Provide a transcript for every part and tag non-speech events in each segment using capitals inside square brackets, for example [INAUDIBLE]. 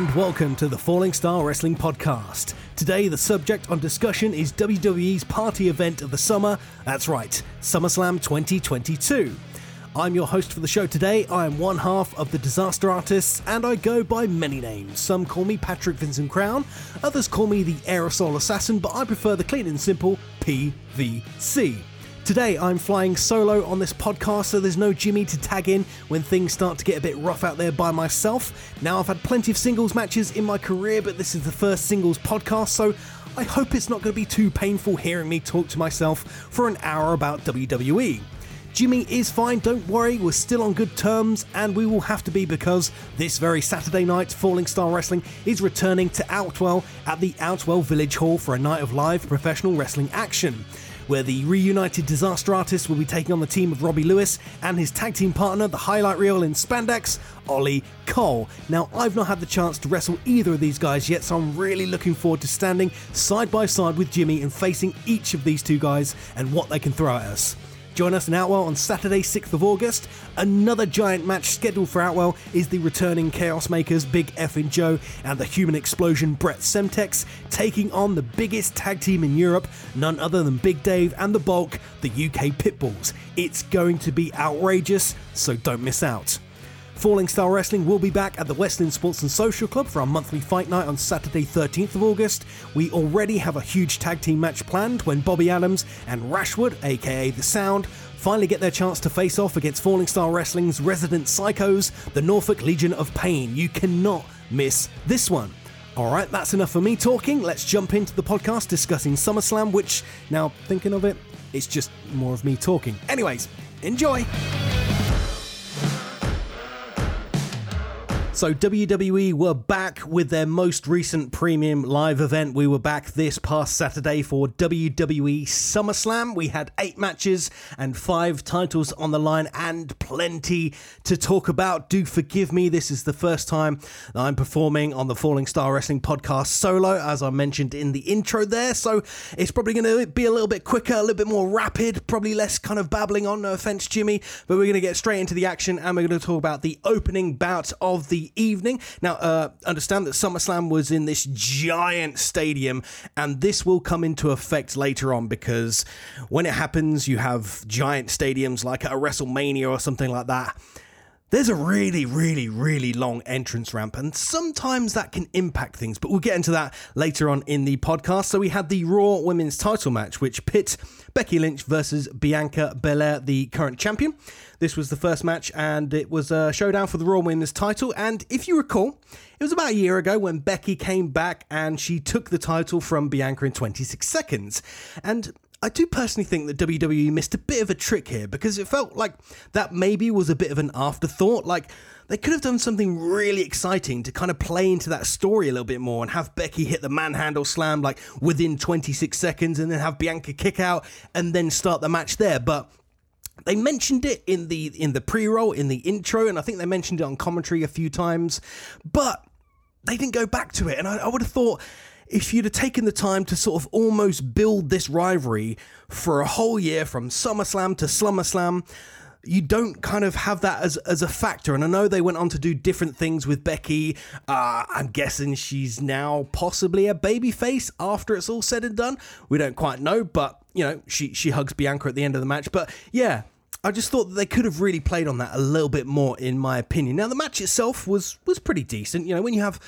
and welcome to the Falling Star Wrestling Podcast. Today, the subject on discussion is WWE's party event of the summer. That's right, SummerSlam 2022. I'm your host for the show today. I am one half of the Disaster Artists, and I go by many names. Some call me Patrick Vincent Crown, others call me the Aerosol Assassin, but I prefer the clean and simple PVC. Today, I'm flying solo on this podcast, so there's no Jimmy to tag in when things start to get a bit rough out there by myself. Now, I've had plenty of singles matches in my career, but this is the first singles podcast, so I hope it's not going to be too painful hearing me talk to myself for an hour about WWE. Jimmy is fine, don't worry, we're still on good terms, and we will have to be because this very Saturday night, Falling Star Wrestling is returning to Outwell at the Outwell Village Hall for a night of live professional wrestling action where the reunited Disaster Artist will be taking on the team of Robbie Lewis and his tag team partner, the highlight reel in spandex, Ollie Cole. Now, I've not had the chance to wrestle either of these guys yet, so I'm really looking forward to standing side by side with Jimmy and facing each of these two guys and what they can throw at us. Join us in Outwell on Saturday, 6th of August. Another giant match scheduled for Outwell is the returning Chaos Makers Big F and Joe and the Human Explosion Brett Semtex taking on the biggest tag team in Europe, none other than Big Dave and the Bulk, the UK Pitbulls. It's going to be outrageous, so don't miss out. Falling Star Wrestling will be back at the Westland Sports and Social Club for our monthly fight night on Saturday, 13th of August. We already have a huge tag team match planned when Bobby Adams and Rashwood, aka The Sound, finally get their chance to face off against Falling Star Wrestling's resident psychos, the Norfolk Legion of Pain. You cannot miss this one. Alright, that's enough for me talking. Let's jump into the podcast discussing SummerSlam, which, now thinking of it, it's just more of me talking. Anyways, enjoy! So, WWE were back with their most recent premium live event. We were back this past Saturday for WWE SummerSlam. We had eight matches and five titles on the line and plenty to talk about. Do forgive me, this is the first time I'm performing on the Falling Star Wrestling podcast solo, as I mentioned in the intro there. So, it's probably going to be a little bit quicker, a little bit more rapid, probably less kind of babbling on. No offense, Jimmy, but we're going to get straight into the action and we're going to talk about the opening bout of the evening. Now, uh, understand that SummerSlam was in this giant stadium, and this will come into effect later on because when it happens, you have giant stadiums like at a WrestleMania or something like that there's a really, really, really long entrance ramp, and sometimes that can impact things, but we'll get into that later on in the podcast. So, we had the Raw Women's title match, which pit Becky Lynch versus Bianca Belair, the current champion. This was the first match, and it was a showdown for the Raw Women's title. And if you recall, it was about a year ago when Becky came back and she took the title from Bianca in 26 seconds. And I do personally think that WWE missed a bit of a trick here because it felt like that maybe was a bit of an afterthought. Like they could have done something really exciting to kind of play into that story a little bit more and have Becky hit the manhandle slam like within 26 seconds and then have Bianca kick out and then start the match there. But they mentioned it in the in the pre-roll in the intro and I think they mentioned it on commentary a few times, but they didn't go back to it. And I, I would have thought if you'd have taken the time to sort of almost build this rivalry for a whole year from SummerSlam to SlummerSlam, you don't kind of have that as, as a factor. And I know they went on to do different things with Becky. Uh, I'm guessing she's now possibly a babyface after it's all said and done. We don't quite know, but you know, she she hugs Bianca at the end of the match. But yeah, I just thought that they could have really played on that a little bit more, in my opinion. Now the match itself was was pretty decent. You know, when you have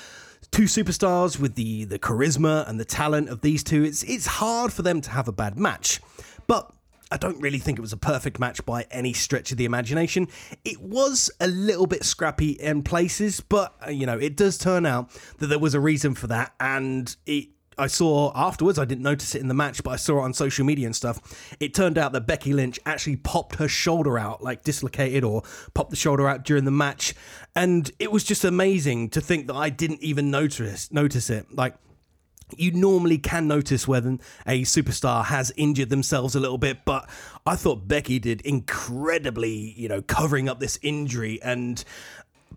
two superstars with the the charisma and the talent of these two, it's it's hard for them to have a bad match. But I don't really think it was a perfect match by any stretch of the imagination. It was a little bit scrappy in places, but uh, you know, it does turn out that there was a reason for that and it I saw afterwards, I didn't notice it in the match, but I saw it on social media and stuff. It turned out that Becky Lynch actually popped her shoulder out, like dislocated or popped the shoulder out during the match. And it was just amazing to think that I didn't even notice notice it. Like you normally can notice when a superstar has injured themselves a little bit, but I thought Becky did incredibly, you know, covering up this injury. And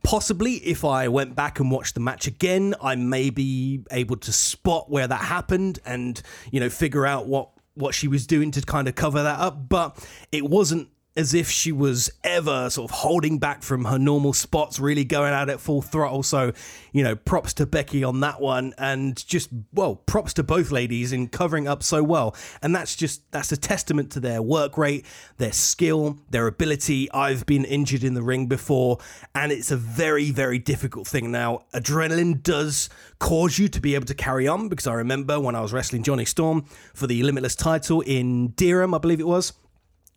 possibly if I went back and watched the match again, I may be able to spot where that happened and, you know, figure out what what she was doing to kind of cover that up, but it wasn't as if she was ever sort of holding back from her normal spots, really going out at full throttle. So, you know, props to Becky on that one, and just well, props to both ladies in covering up so well. And that's just that's a testament to their work rate, their skill, their ability. I've been injured in the ring before, and it's a very very difficult thing. Now, adrenaline does cause you to be able to carry on because I remember when I was wrestling Johnny Storm for the Limitless title in Durham, I believe it was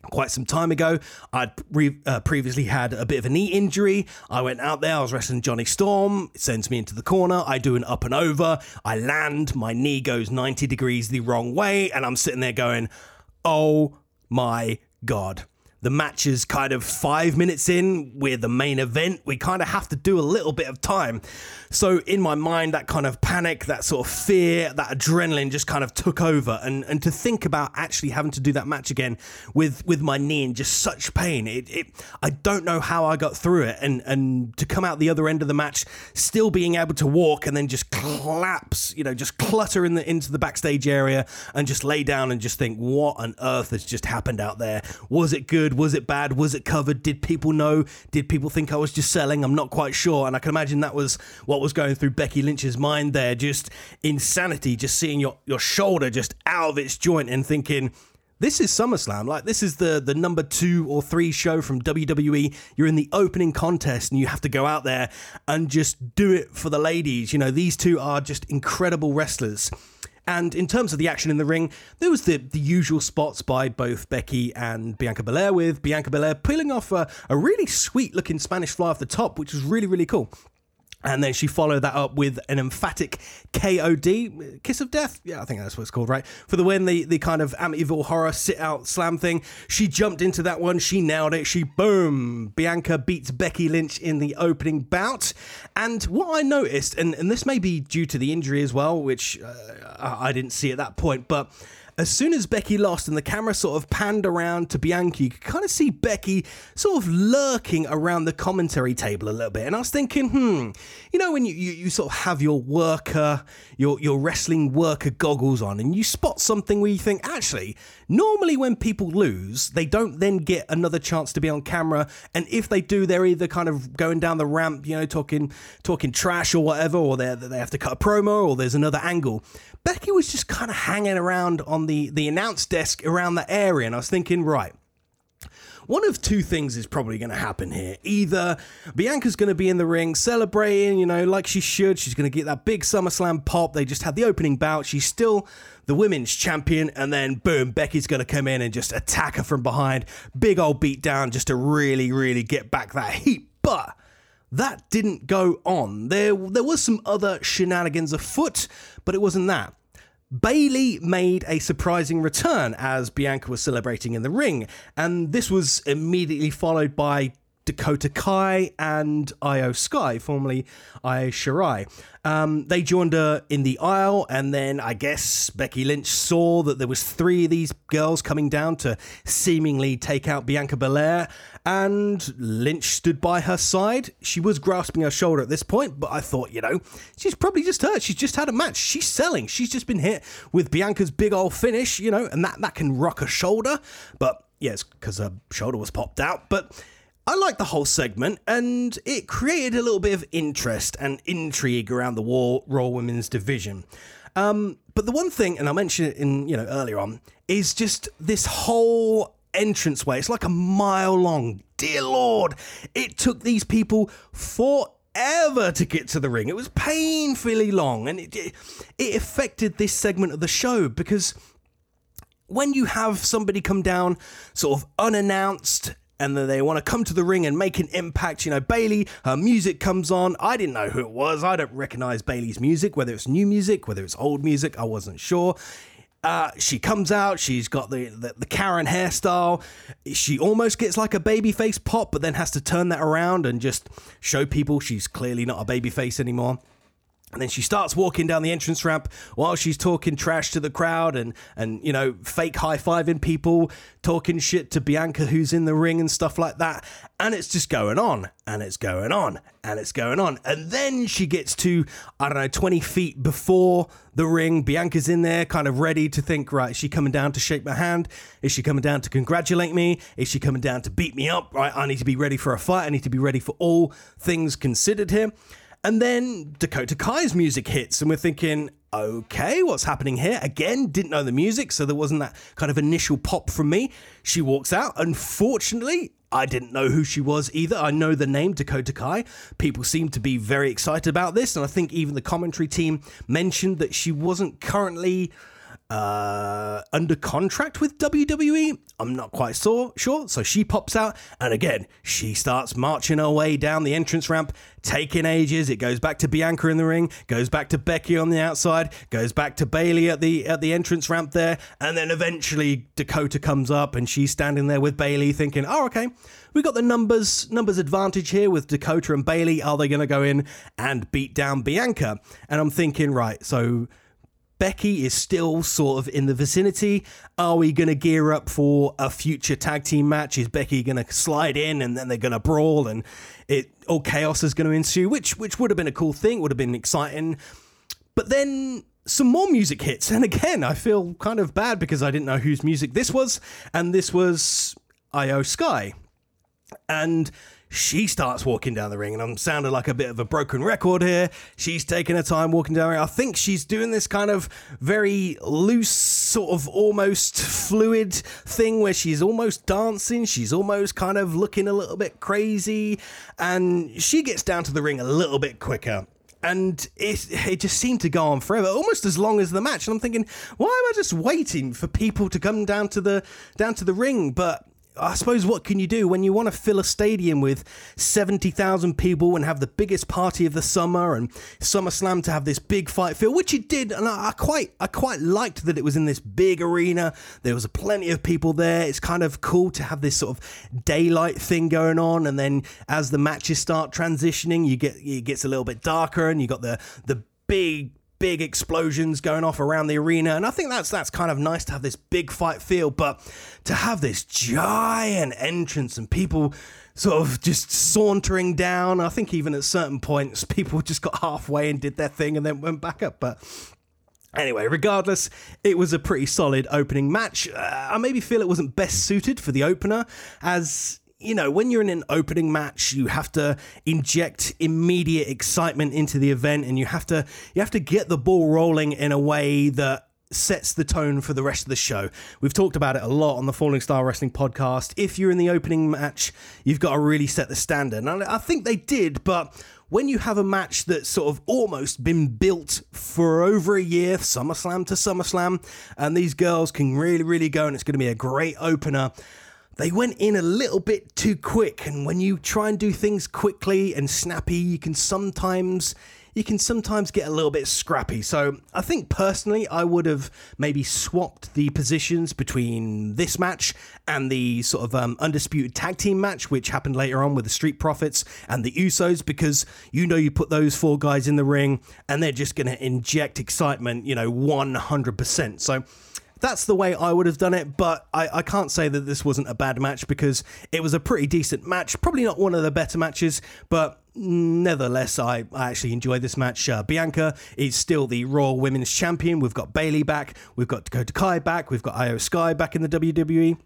quite some time ago. I'd re- uh, previously had a bit of a knee injury. I went out there, I was wrestling Johnny Storm. It sends me into the corner. I do an up and over. I land, my knee goes 90 degrees the wrong way, and I'm sitting there going, oh my God the match is kind of five minutes in. We're the main event. We kind of have to do a little bit of time. So in my mind, that kind of panic, that sort of fear, that adrenaline just kind of took over. And and to think about actually having to do that match again with with my knee in just such pain, it, it I don't know how I got through it. And and to come out the other end of the match, still being able to walk and then just collapse, you know, just clutter in the into the backstage area and just lay down and just think, what on earth has just happened out there? Was it good? Was it bad? Was it covered? Did people know? Did people think I was just selling? I'm not quite sure. And I can imagine that was what was going through Becky Lynch's mind there. Just insanity, just seeing your, your shoulder just out of its joint and thinking, this is SummerSlam. Like this is the the number two or three show from WWE. You're in the opening contest and you have to go out there and just do it for the ladies. You know, these two are just incredible wrestlers. And in terms of the action in the ring, there was the, the usual spots by both Becky and Bianca Belair, with Bianca Belair pulling off a, a really sweet looking Spanish fly off the top, which was really, really cool. And then she followed that up with an emphatic KOD, Kiss of Death. Yeah, I think that's what it's called, right? For the win, the, the kind of Amityville horror sit out slam thing. She jumped into that one. She nailed it. She, boom, Bianca beats Becky Lynch in the opening bout. And what I noticed, and, and this may be due to the injury as well, which uh, I didn't see at that point, but as soon as Becky lost and the camera sort of panned around to Bianca, you could kind of see Becky sort of lurking around the commentary table a little bit. And I was thinking, hmm, you know, when you, you, you sort of have your worker, your, your wrestling worker goggles on, and you spot something where you think, actually, normally when people lose, they don't then get another chance to be on camera. And if they do, they're either kind of going down the ramp, you know, talking talking trash or whatever, or they they have to cut a promo, or there's another angle. Becky was just kind of hanging around on the, the announce desk around that area, and I was thinking, right, one of two things is probably going to happen here. Either Bianca's going to be in the ring celebrating, you know, like she should. She's going to get that big SummerSlam pop. They just had the opening bout. She's still the women's champion. And then, boom, Becky's going to come in and just attack her from behind. Big old beat down just to really, really get back that heat. But that didn't go on. There, there was some other shenanigans afoot, but it wasn't that. Bayley made a surprising return as Bianca was celebrating in the ring, and this was immediately followed by Dakota Kai and Iyo Sky, formerly Io Shirai. Um, they joined her in the aisle, and then I guess Becky Lynch saw that there was three of these girls coming down to seemingly take out Bianca Belair, and Lynch stood by her side. She was grasping her shoulder at this point, but I thought, you know, she's probably just hurt. She's just had a match. She's selling. She's just been hit with Bianca's big old finish, you know, and that that can rock a shoulder. But yes, yeah, because her shoulder was popped out, but I liked the whole segment, and it created a little bit of interest and intrigue around the War, Raw Women's division. Um, but the one thing, and I mentioned it in you know earlier on, is just this whole entranceway. It's like a mile long. Dear Lord, it took these people forever to get to the ring. It was painfully long, and it it affected this segment of the show because when you have somebody come down sort of unannounced and then they want to come to the ring and make an impact. You know, Bayley, her music comes on. I didn't know who it was. I don't recognize Bayley's music, whether it's new music, whether it's old music. I wasn't sure. Uh, she comes out. She's got the, the, the Karen hairstyle. She almost gets like a baby face pop, but then has to turn that around and just show people she's clearly not a baby face anymore. And then she starts walking down the entrance ramp while she's talking trash to the crowd and, and you know, fake high fiving people, talking shit to Bianca who's in the ring and stuff like that. And it's just going on and it's going on and it's going on. And then she gets to, I don't know, 20 feet before the ring. Bianca's in there, kind of ready to think, right, is she coming down to shake my hand? Is she coming down to congratulate me? Is she coming down to beat me up? Right, I need to be ready for a fight. I need to be ready for all things considered here. And then Dakota Kai's music hits, and we're thinking, okay, what's happening here? Again, didn't know the music, so there wasn't that kind of initial pop from me. She walks out. Unfortunately, I didn't know who she was either. I know the name Dakota Kai. People seem to be very excited about this, and I think even the commentary team mentioned that she wasn't currently uh, under contract with WWE. I'm not quite so sure. So she pops out, and again, she starts marching her way down the entrance ramp, taking ages. It goes back to Bianca in the ring, goes back to Becky on the outside, goes back to Bayley at the at the entrance ramp there, and then eventually Dakota comes up, and she's standing there with Bayley, thinking, "Oh, okay." We got the numbers numbers advantage here with Dakota and Bailey. Are they going to go in and beat down Bianca? And I'm thinking, right, so Becky is still sort of in the vicinity. Are we going to gear up for a future tag team match? Is Becky going to slide in and then they're going to brawl and it all chaos is going to ensue? Which which would have been a cool thing, would have been exciting. But then some more music hits, and again, I feel kind of bad because I didn't know whose music this was, and this was Iyo Sky, and she starts walking down the ring, and I'm sounding like a bit of a broken record here. She's taking her time walking down the ring. I think she's doing this kind of very loose, sort of almost fluid thing where she's almost dancing. She's almost kind of looking a little bit crazy, and she gets down to the ring a little bit quicker and it it just seemed to go on forever, almost as long as the match. And I'm thinking, why am I just waiting for people to come down to the down to the ring? But I suppose what can you do when you want to fill a stadium with 70,000 people and have the biggest party of the summer and SummerSlam to have this big fight feel, which it did, and I, I quite I quite liked that it was in this big arena. There was plenty of people there. It's kind of cool to have this sort of daylight thing going on, and then as the matches start transitioning, you get it gets a little bit darker, and you got the the big big explosions going off around the arena and I think that's that's kind of nice to have this big fight feel but to have this giant entrance and people sort of just sauntering down I think even at certain points [LAUGHS] people just got halfway and did their thing and then went back up but Anyway, regardless, it was a pretty solid opening match. Uh, I maybe feel it wasn't best suited for the opener, as you know, when you're in an opening match, you have to inject immediate excitement into the event and you have to you have to get the ball rolling in a way that sets the tone for the rest of the show. We've talked about it a lot on the Falling Star Wrestling podcast. If you're in the opening match, you've got to really set the standard. And I think they did, but when you have a match that's sort of almost been built for over a year, SummerSlam to SummerSlam, and these girls can really, really go, and it's going to be a great opener they went in a little bit too quick and when you try and do things quickly and snappy you can sometimes you can sometimes get a little bit scrappy. So i think personally i would have maybe swapped the positions between this match and the sort of um, undisputed tag team match which happened later on with the street profits and the usos because you know you put those four guys in the ring and they're just going to inject excitement you know 100% so that's the way I would have done it, but I, I can't say that this wasn't a bad match because it was a pretty decent match. Probably not one of the better matches, but nevertheless, I, I actually enjoyed this match. Uh, Bianca is still the Raw Women's Champion. We've got Bayley back, we've got Dakota Kai back, we've got Iyo Sky back in the WWE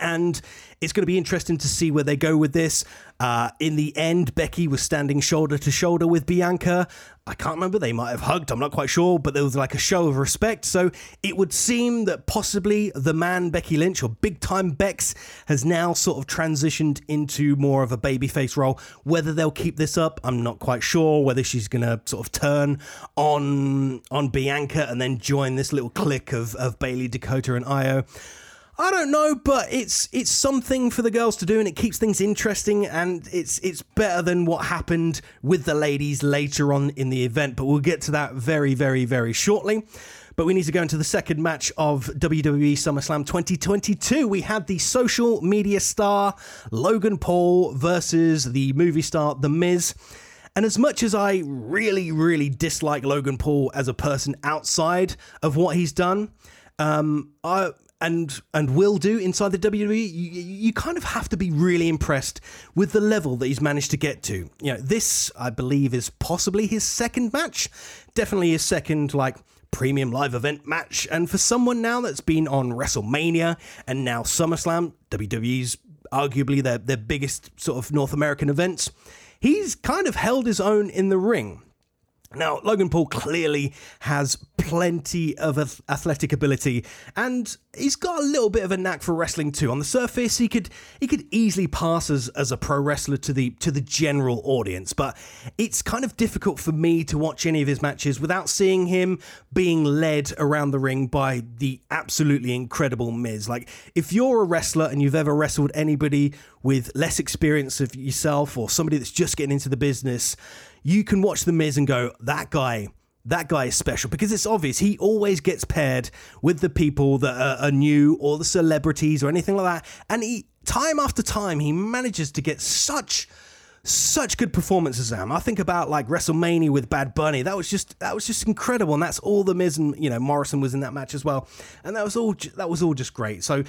and it's going to be interesting to see where they go with this. Uh, in the end, Becky was standing shoulder to shoulder with Bianca. I can't remember, they might have hugged, I'm not quite sure, but there was like a show of respect. So it would seem that possibly the man Becky Lynch or Big Time Bex has now sort of transitioned into more of a babyface role. Whether they'll keep this up, I'm not quite sure. Whether she's going to sort of turn on on Bianca and then join this little clique of, of Bayley, Dakota, and Iyo. I don't know, but it's it's something for the girls to do, and it keeps things interesting, and it's it's better than what happened with the ladies later on in the event. But we'll get to that very, very, very shortly. But we need to go into the second match of WWE SummerSlam 2022. We had the social media star Logan Paul versus the movie star The Miz. And as much as I really, really dislike Logan Paul as a person outside of what he's done, um, I and and will do inside the WWE, you, you kind of have to be really impressed with the level that he's managed to get to. You know, this I believe is possibly his second match, definitely his second like premium live event match. And for someone now that's been on WrestleMania and now SummerSlam, WWE's arguably their their biggest sort of North American events, he's kind of held his own in the ring. Now, Logan Paul clearly has plenty of athletic ability, and he's got a little bit of a knack for wrestling too. On the surface, he could he could easily pass as, as a pro wrestler to the to the general audience, but it's kind of difficult for me to watch any of his matches without seeing him being led around the ring by the absolutely incredible Miz. Like, if you're a wrestler and you've ever wrestled anybody with less experience of yourself or somebody that's just getting into the business you can watch The Miz and go, that guy, that guy is special because it's obvious he always gets paired with the people that are, are new or the celebrities or anything like that. And he, time after time, he manages to get such such good performances. Am I think about like WrestleMania with Bad Bunny. That was just that was just incredible, and that's all the Miz and you know Morrison was in that match as well, and that was all that was all just great. So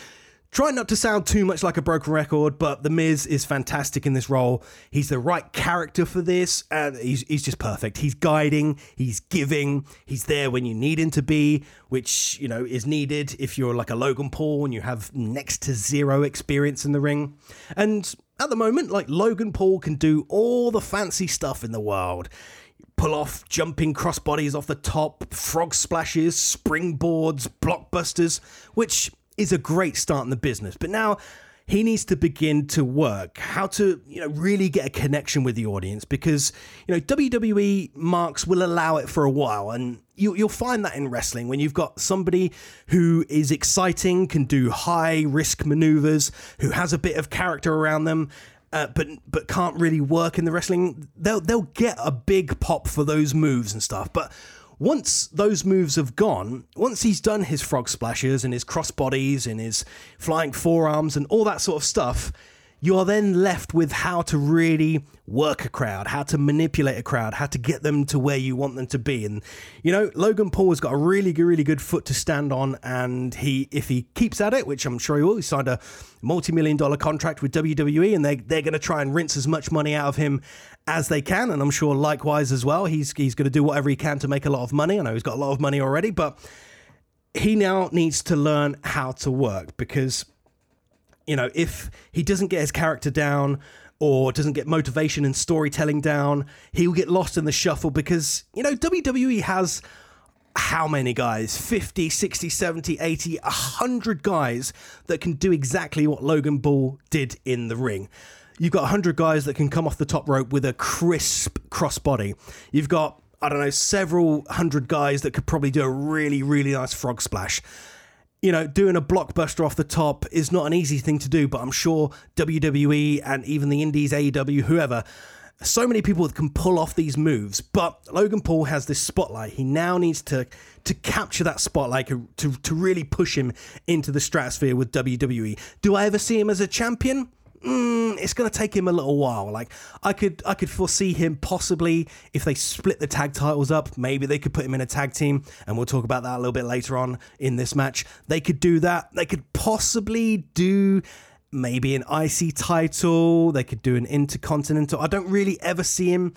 Try not to sound too much like a broken record, but The Miz is fantastic in this role. He's the right character for this, and he's, he's just perfect. He's guiding, he's giving, he's there when you need him to be, which, you know, is needed if you're like a Logan Paul and you have next to zero experience in the ring. And at the moment, like Logan Paul can do all the fancy stuff in the world pull off jumping crossbodies off the top, frog splashes, springboards, blockbusters, which is a great start in the business. But now he needs to begin to work how to you know really get a connection with the audience because you know WWE marks will allow it for a while and you, you'll find that in wrestling when you've got somebody who is exciting can do high risk maneuvers who has a bit of character around them uh, but but can't really work in the wrestling they'll they'll get a big pop for those moves and stuff but once those moves have gone, once he's done his frog splashes and his crossbodies and his flying forearms and all that sort of stuff, you are then left with how to really work a crowd, how to manipulate a crowd, how to get them to where you want them to be. And you know, Logan Paul has got a really, really good foot to stand on, and he, if he keeps at it, which I'm sure he will, he signed a multi-million dollar contract with WWE, and they they're going to try and rinse as much money out of him as they can, and I'm sure likewise as well. He's he's going to do whatever he can to make a lot of money. I know he's got a lot of money already, but he now needs to learn how to work because you know, if he doesn't get his character down or doesn't get motivation and storytelling down, he'll get lost in the shuffle because, you know, WWE has how many guys? 50 60 70 80 100 guys that can do exactly what logan paul did in the ring. You've got 100 guys that can come off the top rope with a crisp crossbody. You've got i don't know several hundred guys that could probably do a really really nice frog splash you know, doing a blockbuster off the top is not an easy thing to do, but I'm sure WWE and even the Indies, AEW, whoever, so many people can pull off these moves. But Logan Paul has this spotlight. He now needs to to capture that spotlight to, to really push him into the stratosphere with WWE. Do I ever see him as a champion? Mm, it's going to take him a little while. Like I could, I could foresee him possibly if they split the tag titles up. Maybe they could put him in a tag team, and we'll talk about that a little bit later on in this match. They could do that. They could possibly do maybe an IC title. They could do an Intercontinental. I don't really ever see him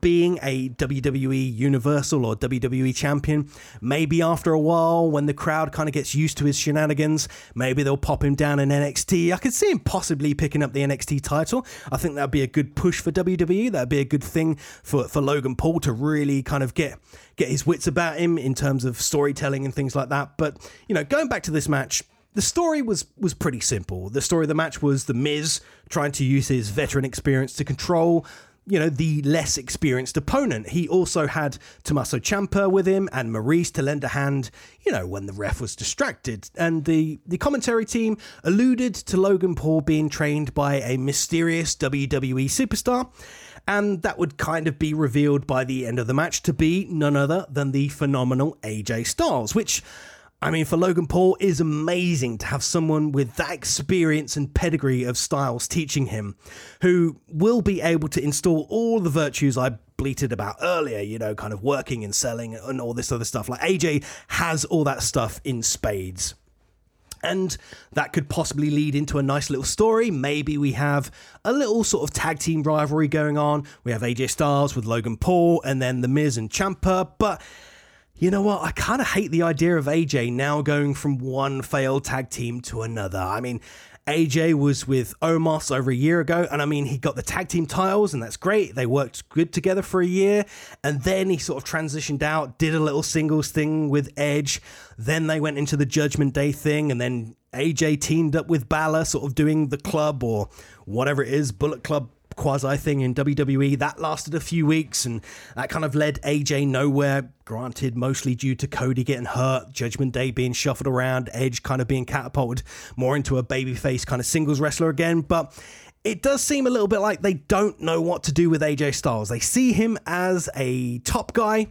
being a WWE Universal or WWE champion. Maybe after a while, when the crowd kind of gets used to his shenanigans, maybe they'll pop him down in NXT. I could see him possibly picking up the NXT title. I think that'd be a good push for WWE. That'd be a good thing for, for Logan Paul to really kind of get get his wits about him in terms of storytelling and things like that. But, you know, going back to this match, the story was was pretty simple. The story of the match was the Miz trying to use his veteran experience to control you know, the less experienced opponent. He also had Tommaso Ciampa with him and Maurice to lend a hand, you know, when the ref was distracted. And the, the commentary team alluded to Logan Paul being trained by a mysterious WWE superstar. And that would kind of be revealed by the end of the match to be none other than the phenomenal AJ Styles, which I mean, for Logan Paul, it is amazing to have someone with that experience and pedigree of Styles teaching him, who will be able to install all the virtues I bleated about earlier, you know, kind of working and selling and all this other stuff. Like AJ has all that stuff in spades. And that could possibly lead into a nice little story. Maybe we have a little sort of tag team rivalry going on. We have AJ Styles with Logan Paul and then The Miz and Ciampa, But you know what? I kind of hate the idea of AJ now going from one failed tag team to another. I mean, AJ was with Omos over a year ago, and I mean, he got the tag team titles, and that's great. They worked good together for a year, and then he sort of transitioned out, did a little singles thing with Edge. Then they went into the Judgment Day thing, and then AJ teamed up with Balor, sort of doing the club or whatever it is, Bullet Club quasi thing in WWE. That lasted a few weeks and that kind of led AJ nowhere. Granted, mostly due to Cody getting hurt, Judgment Day being shuffled around, Edge kind of being catapulted more into a babyface kind of singles wrestler again. But it does seem a little bit like they don't know what to do with AJ Styles. They see him as a top guy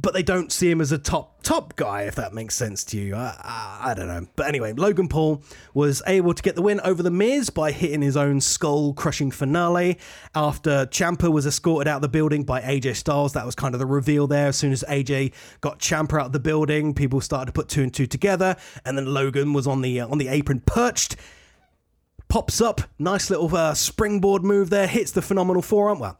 but they don't see him as a top top guy if that makes sense to you. I, I, I, don't know. But anyway logan paul was able to get the win over the miz by hitting his own skull crushing finale after ciampa was escorted out the building by aj styles. That was kind of the reveal there. As soon as aj got ciampa out of the building people started to put two and two together and then logan was on the uh, on the apron perched pops up nice little uh, springboard move there hits the phenomenal forearm. Well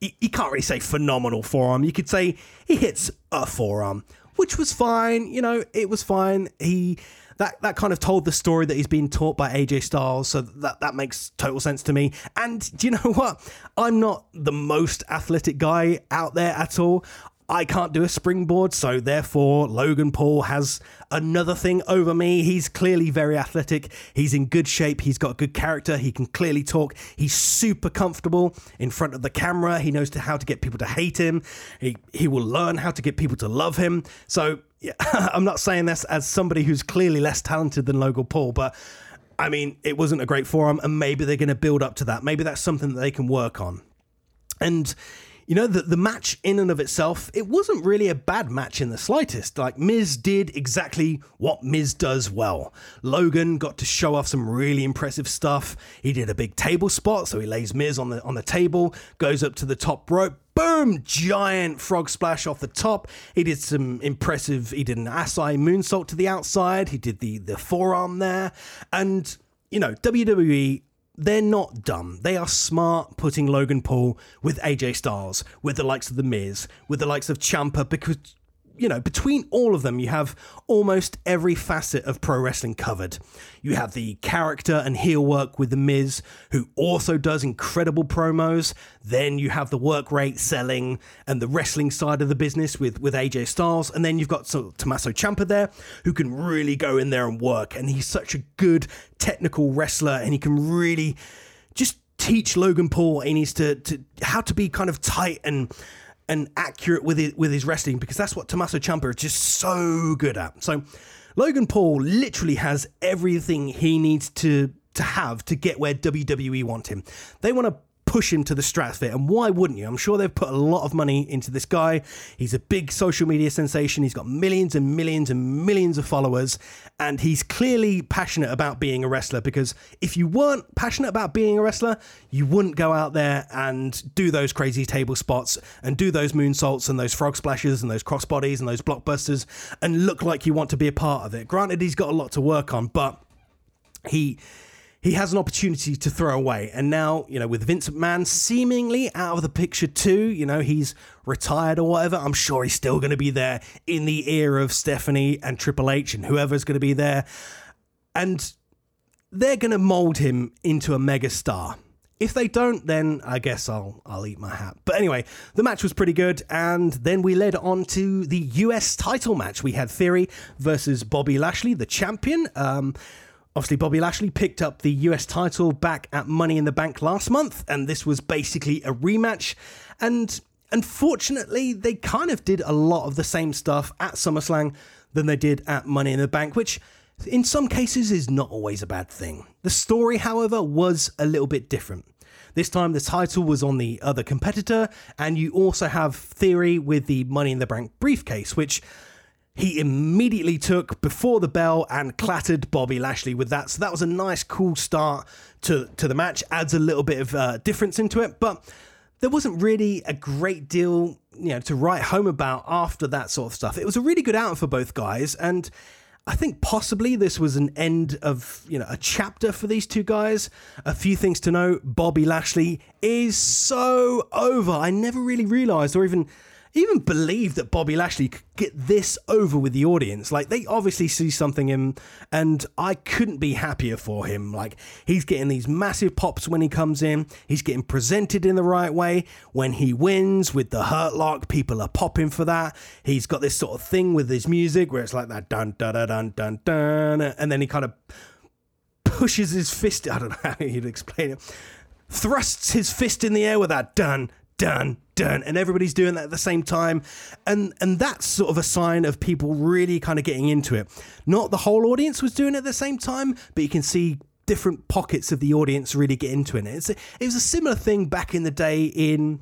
you, you, can't really say phenomenal forearm. You could say he hits a forearm, which was fine. You know, it was fine. He that that kind of told the story that he's been taught by AJ Styles, so that that makes total sense to me. And do you know [LAUGHS] what? I'm not the most athletic guy out there at all. I can't do a springboard, so therefore Logan Paul has another thing over me. He's clearly very athletic. He's in good shape. He's got good character. He can clearly talk. He's super comfortable in front of the camera. He knows how to get people to hate him. He he will learn how to get people to love him. So yeah, [LAUGHS] I'm not saying this as somebody who's clearly less talented than Logan Paul, but I mean it wasn't a great forearm, and maybe they're going to build up to that. Maybe that's something that they can work on. And you know, the, the match in and of itself, it wasn't really a bad match in the slightest. Like, Miz did exactly what Miz does well. Logan got to show off some really impressive stuff. He did a big table spot, so he lays Miz on the on the table, goes up to the top rope, boom, giant frog splash off the top. He did some impressive, he did an Asai moonsault to the outside, he did the, the forearm there, and you know, WWE they're not dumb. They are smart putting Logan Paul with AJ Styles, with the likes of The Miz, with the likes of Ciampa, because you know, between all of them, you have almost every facet of pro wrestling covered. You have the character and heel work with The Miz, who also does incredible promos. Then you have the work rate, selling, and the wrestling side of the business with, with AJ Styles. And then you've got so, Tommaso Ciampa there, who can really go in there and work. And he's such a good technical wrestler, and he can really just teach Logan Paul he needs to, to how to be kind of tight and and accurate with it with his wrestling because that's what Tommaso Ciampa is just so good at. So Logan Paul literally has everything he needs to to have to get where WWE want him. They want to push him to the stratosphere. And why wouldn't you? I'm sure they've put a lot of money into this guy. He's a big social media sensation. He's got millions and millions and millions of followers. And he's clearly passionate about being a wrestler because if you weren't passionate about being a wrestler, you wouldn't go out there and do those crazy table spots and do those moonsaults and those frog splashes and those crossbodies and those blockbusters and look like you want to be a part of it. Granted, he's got a lot to work on, but he he has an opportunity to throw away. And now, you know, with Vince McMahon seemingly out of the picture too, you know, he's retired or whatever, I'm sure he's still going to be there in the ear of Stephanie and Triple H and whoever's going to be there. And they're going to mold him into a mega star. If they don't, then I guess I'll I'll eat my hat. But anyway, the match was pretty good, and then we led on to the US title match. We had Theory versus Bobby Lashley, the champion. Um, Obviously, Bobby Lashley picked up the US title back at Money in the Bank last month, and this was basically a rematch. And unfortunately, they kind of did a lot of the same stuff at SummerSlam than they did at Money in the Bank, which in some cases is not always a bad thing. The story, however, was a little bit different. This time, the title was on the other competitor, and you also have Theory with the Money in the Bank briefcase, which he immediately took before the bell and clattered Bobby Lashley with that. So that was a nice, cool start to, to the match. Adds a little bit of uh, difference into it. But there wasn't really a great deal, you know, to write home about after that sort of stuff. It was a really good outing for both guys, and I think possibly this was an end of, you know, a chapter for these two guys. A few things to know. Bobby Lashley is so over. I never really realized or even even believe that Bobby Lashley could get this over with the audience. Like they obviously see something in him, and I couldn't be happier for him. Like he's getting these massive pops when he comes in. He's getting presented in the right way. When he wins with the hurt lock, people are popping for that. He's got this sort of thing with his music where it's like that dun dun dun dun dun dun, and then he kind of pushes his fist. [LAUGHS] I don't know how you'd explain it. Thrusts his fist in the air with that dun dun dun and everybody's doing that at the same time. And and that's sort of a sign of people really kind of getting into it. Not the whole audience was doing it at the same time but you can see different pockets of the audience really get into it. It's it was a similar thing back in the day in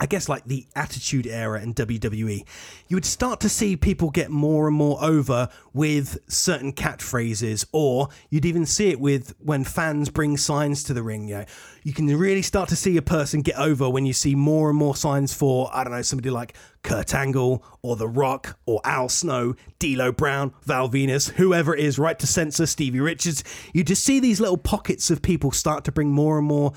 I guess like the Attitude Era in WWE, you would start to see people get more and more over with certain catchphrases, or you'd even see it with when fans bring signs to the ring. You know, you can really start to see a person get over when you see more and more signs for I don't know somebody like Kurt Angle or The Rock or Al Snow, D'Lo Brown, Val Venis, whoever it is, right to censor Stevie Richards. You just see these little pockets of people start to bring more and more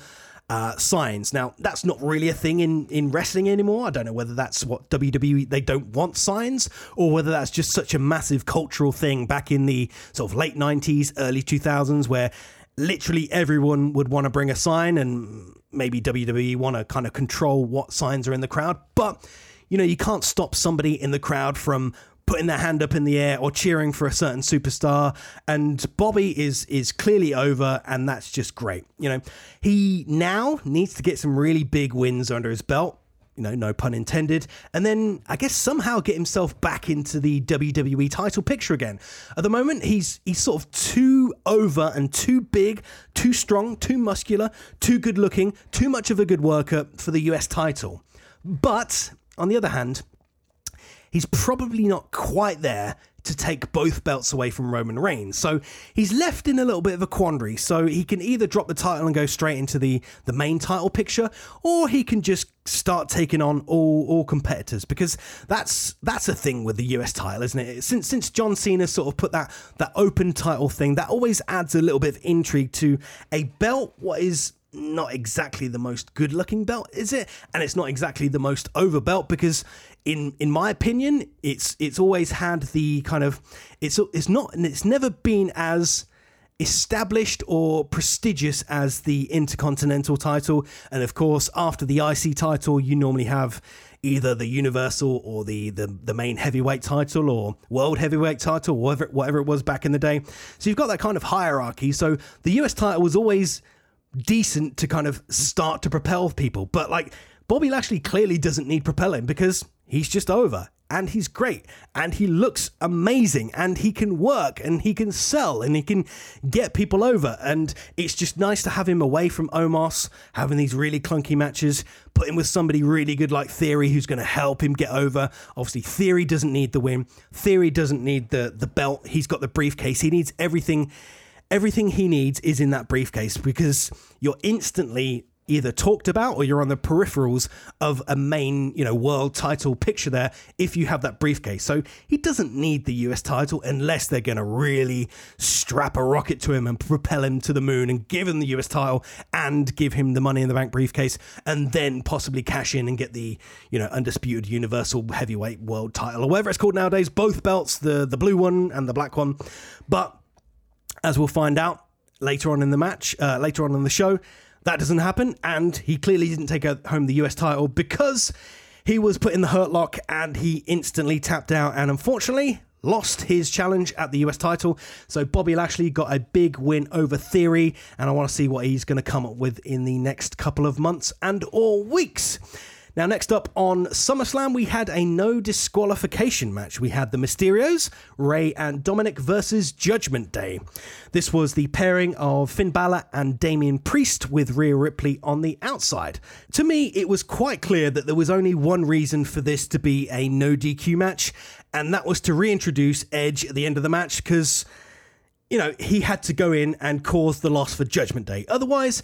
uh, signs. Now, that's not really a thing in, in wrestling anymore. I don't know whether that's what WWE, they don't want signs, or whether that's just such a massive cultural thing back in the sort of late 90s, early 2000s, where literally everyone would want to bring a sign and maybe WWE want to kind of control what signs are in the crowd. But, you know, you can't stop somebody in the crowd from putting their hand up in the air or cheering for a certain superstar. And Bobby is is clearly over, and that's just great. You know, he now needs to get some really big wins under his belt. You know, no pun intended. And then I guess somehow get himself back into the WWE title picture again. At the moment, he's he's sort of too over and too big, too strong, too muscular, too good looking, too much of a good worker for the US title. But on the other hand, he's probably not quite there to take both belts away from Roman Reigns. So he's left in a little bit of a quandary. So he can either drop the title and go straight into the, the main title picture, or he can just start taking on all all competitors because that's that's a thing with the US title, isn't it? Since since John Cena sort of put that that open title thing, that always adds a little bit of intrigue to a belt what is not exactly the most good looking belt, is it? And it's not exactly the most over belt because in in my opinion, it's it's always had the kind of it's it's not and it's never been as established or prestigious as the Intercontinental title. And of course, after the IC title, you normally have either the Universal or the the, the main heavyweight title or World Heavyweight title, whatever whatever it was back in the day. So you've got that kind of hierarchy. So the US title was always decent to kind of start to propel people. But like Bobby Lashley clearly doesn't need propelling because he's just over and he's great and he looks amazing and he can work and he can sell and he can get people over and it's just nice to have him away from Omos having these really clunky matches put him with somebody really good like Theory who's going to help him get over. Obviously Theory doesn't need the win. Theory doesn't need the the belt. He's got the briefcase. He needs everything. Everything he needs is in that briefcase because you're instantly either talked about or you're on the peripherals of a main, you know, world title picture there if you have that briefcase. So he doesn't need the US title unless they're going to really strap a rocket to him and propel him to the moon and give him the US title and give him the money in the bank briefcase and then possibly cash in and get the, you know, undisputed universal heavyweight world title or whatever it's called nowadays, both belts, the the blue one and the black one. But as we'll find out later on in the match, uh, later on in the show, that doesn't happen, and he clearly didn't take home the US title because he was put in the hurt lock and he instantly tapped out and unfortunately lost his challenge at the US title. So Bobby Lashley got a big win over Theory, and I want to see what he's going to come up with in the next couple of months and or weeks. Now, next up on SummerSlam, we had a no disqualification match. We had the Mysterios, Rey and Dominic versus Judgment Day. This was the pairing of Finn Balor and Damian Priest with Rhea Ripley on the outside. To me, it was quite clear that there was only one reason for this to be a no DQ match, and that was to reintroduce Edge at the end of the match because you know, he had to go in and cause the loss for Judgment Day. Otherwise,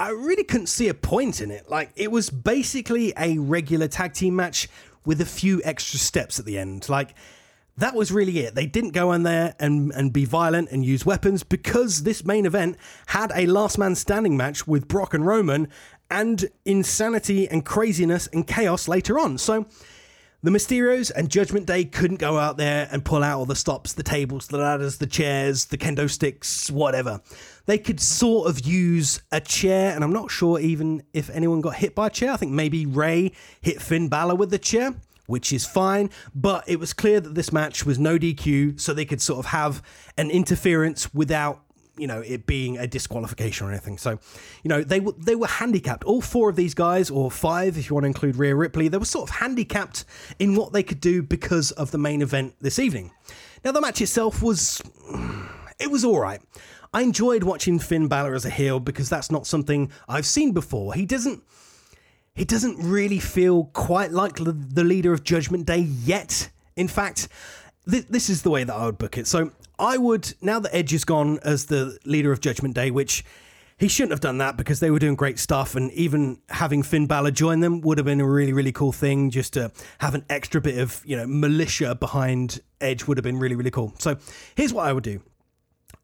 I really couldn't see a point in it. Like, it was basically a regular tag team match with a few extra steps at the end. Like, that was really it. They didn't go in there and, and be violent and use weapons because this main event had a last man standing match with Brock and Roman and insanity and craziness and chaos later on. So the Mysterios and Judgment Day couldn't go out there and pull out all the stops, the tables, the ladders, the chairs, the kendo sticks, whatever. They could sort of use a chair, and I'm not sure even if anyone got hit by a chair. I think maybe Rey hit Finn Balor with the chair, which is fine, but it was clear that this match was no DQ, so they could sort of have an interference without you know it being a disqualification or anything. So, you know, they were they were handicapped. All four of these guys, or five if you want to include Rhea Ripley, they were sort of handicapped in what they could do because of the main event this evening. Now, the match itself was it was all right. I enjoyed watching Finn Balor as a heel because that's not something I've seen before. He doesn't he doesn't really feel quite like the leader of Judgment Day yet. In fact, th- this is the way that I would book it. So I would now that Edge is gone as the leader of Judgment Day, which he shouldn't have done that because they were doing great stuff, and even having Finn Balor join them would have been a really, really cool thing. Just to have an extra bit of you know militia behind Edge would have been really, really cool. So here's what I would do: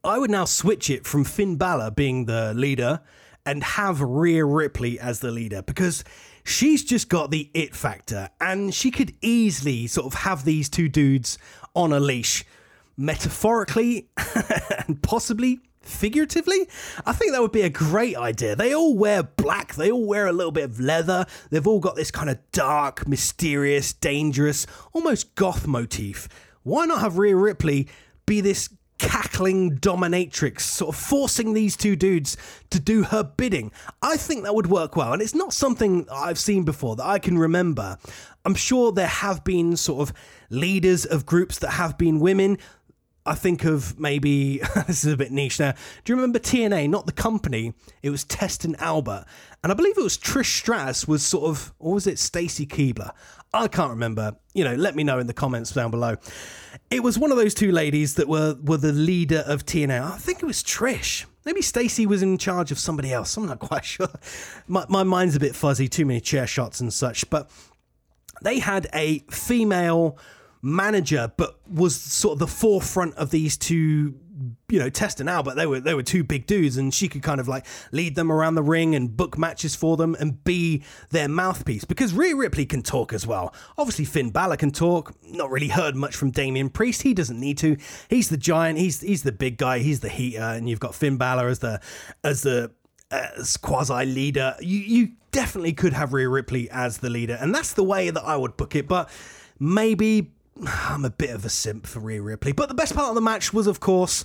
I would now switch it from Finn Balor being the leader and have Rhea Ripley as the leader because she's just got the it factor, and she could easily sort of have these two dudes on a leash metaphorically [LAUGHS] and possibly figuratively. I think that would be a great idea. They all wear black, they all wear a little bit of leather, they've all got this kind of dark, mysterious, dangerous, almost goth motif. Why not have Rhea Ripley be this cackling dominatrix, sort of forcing these two dudes to do her bidding. I think that would work well. And it's not something I've seen before that I can remember. I'm sure there have been sort of leaders of groups that have been women. I think of maybe [LAUGHS] this is a bit niche now. Do you remember TNA? Not the company. It was Test and Albert, and I believe it was Trish Stratus was sort of, or was it Stacy Keibler? I can't remember. You know, let me know in the comments down below. It was one of those two ladies that were were the leader of TNA. I think it was Trish. Maybe Stacy was in charge of somebody else. I'm not [LAUGHS] quite sure. My, my mind's a bit fuzzy. Too many chair shots and such, but they had a female manager, but was sort of the forefront of these two, you know, testing out but They were they were two big dudes, and she could kind of like lead them around the ring and book matches for them and be their mouthpiece. Because Rhea Ripley can talk as well. Obviously, Finn Balor can talk. Not really heard much from Damian Priest. He doesn't need to. He's the giant. He's he's the big guy. He's the heater, and you've got Finn Balor as the as the as quasi leader. You you definitely could have Rhea Ripley as the leader, and that's the way that I would book it. But maybe I'm a bit of a simp for Rhea Ripley. But the best part of the match was, of course,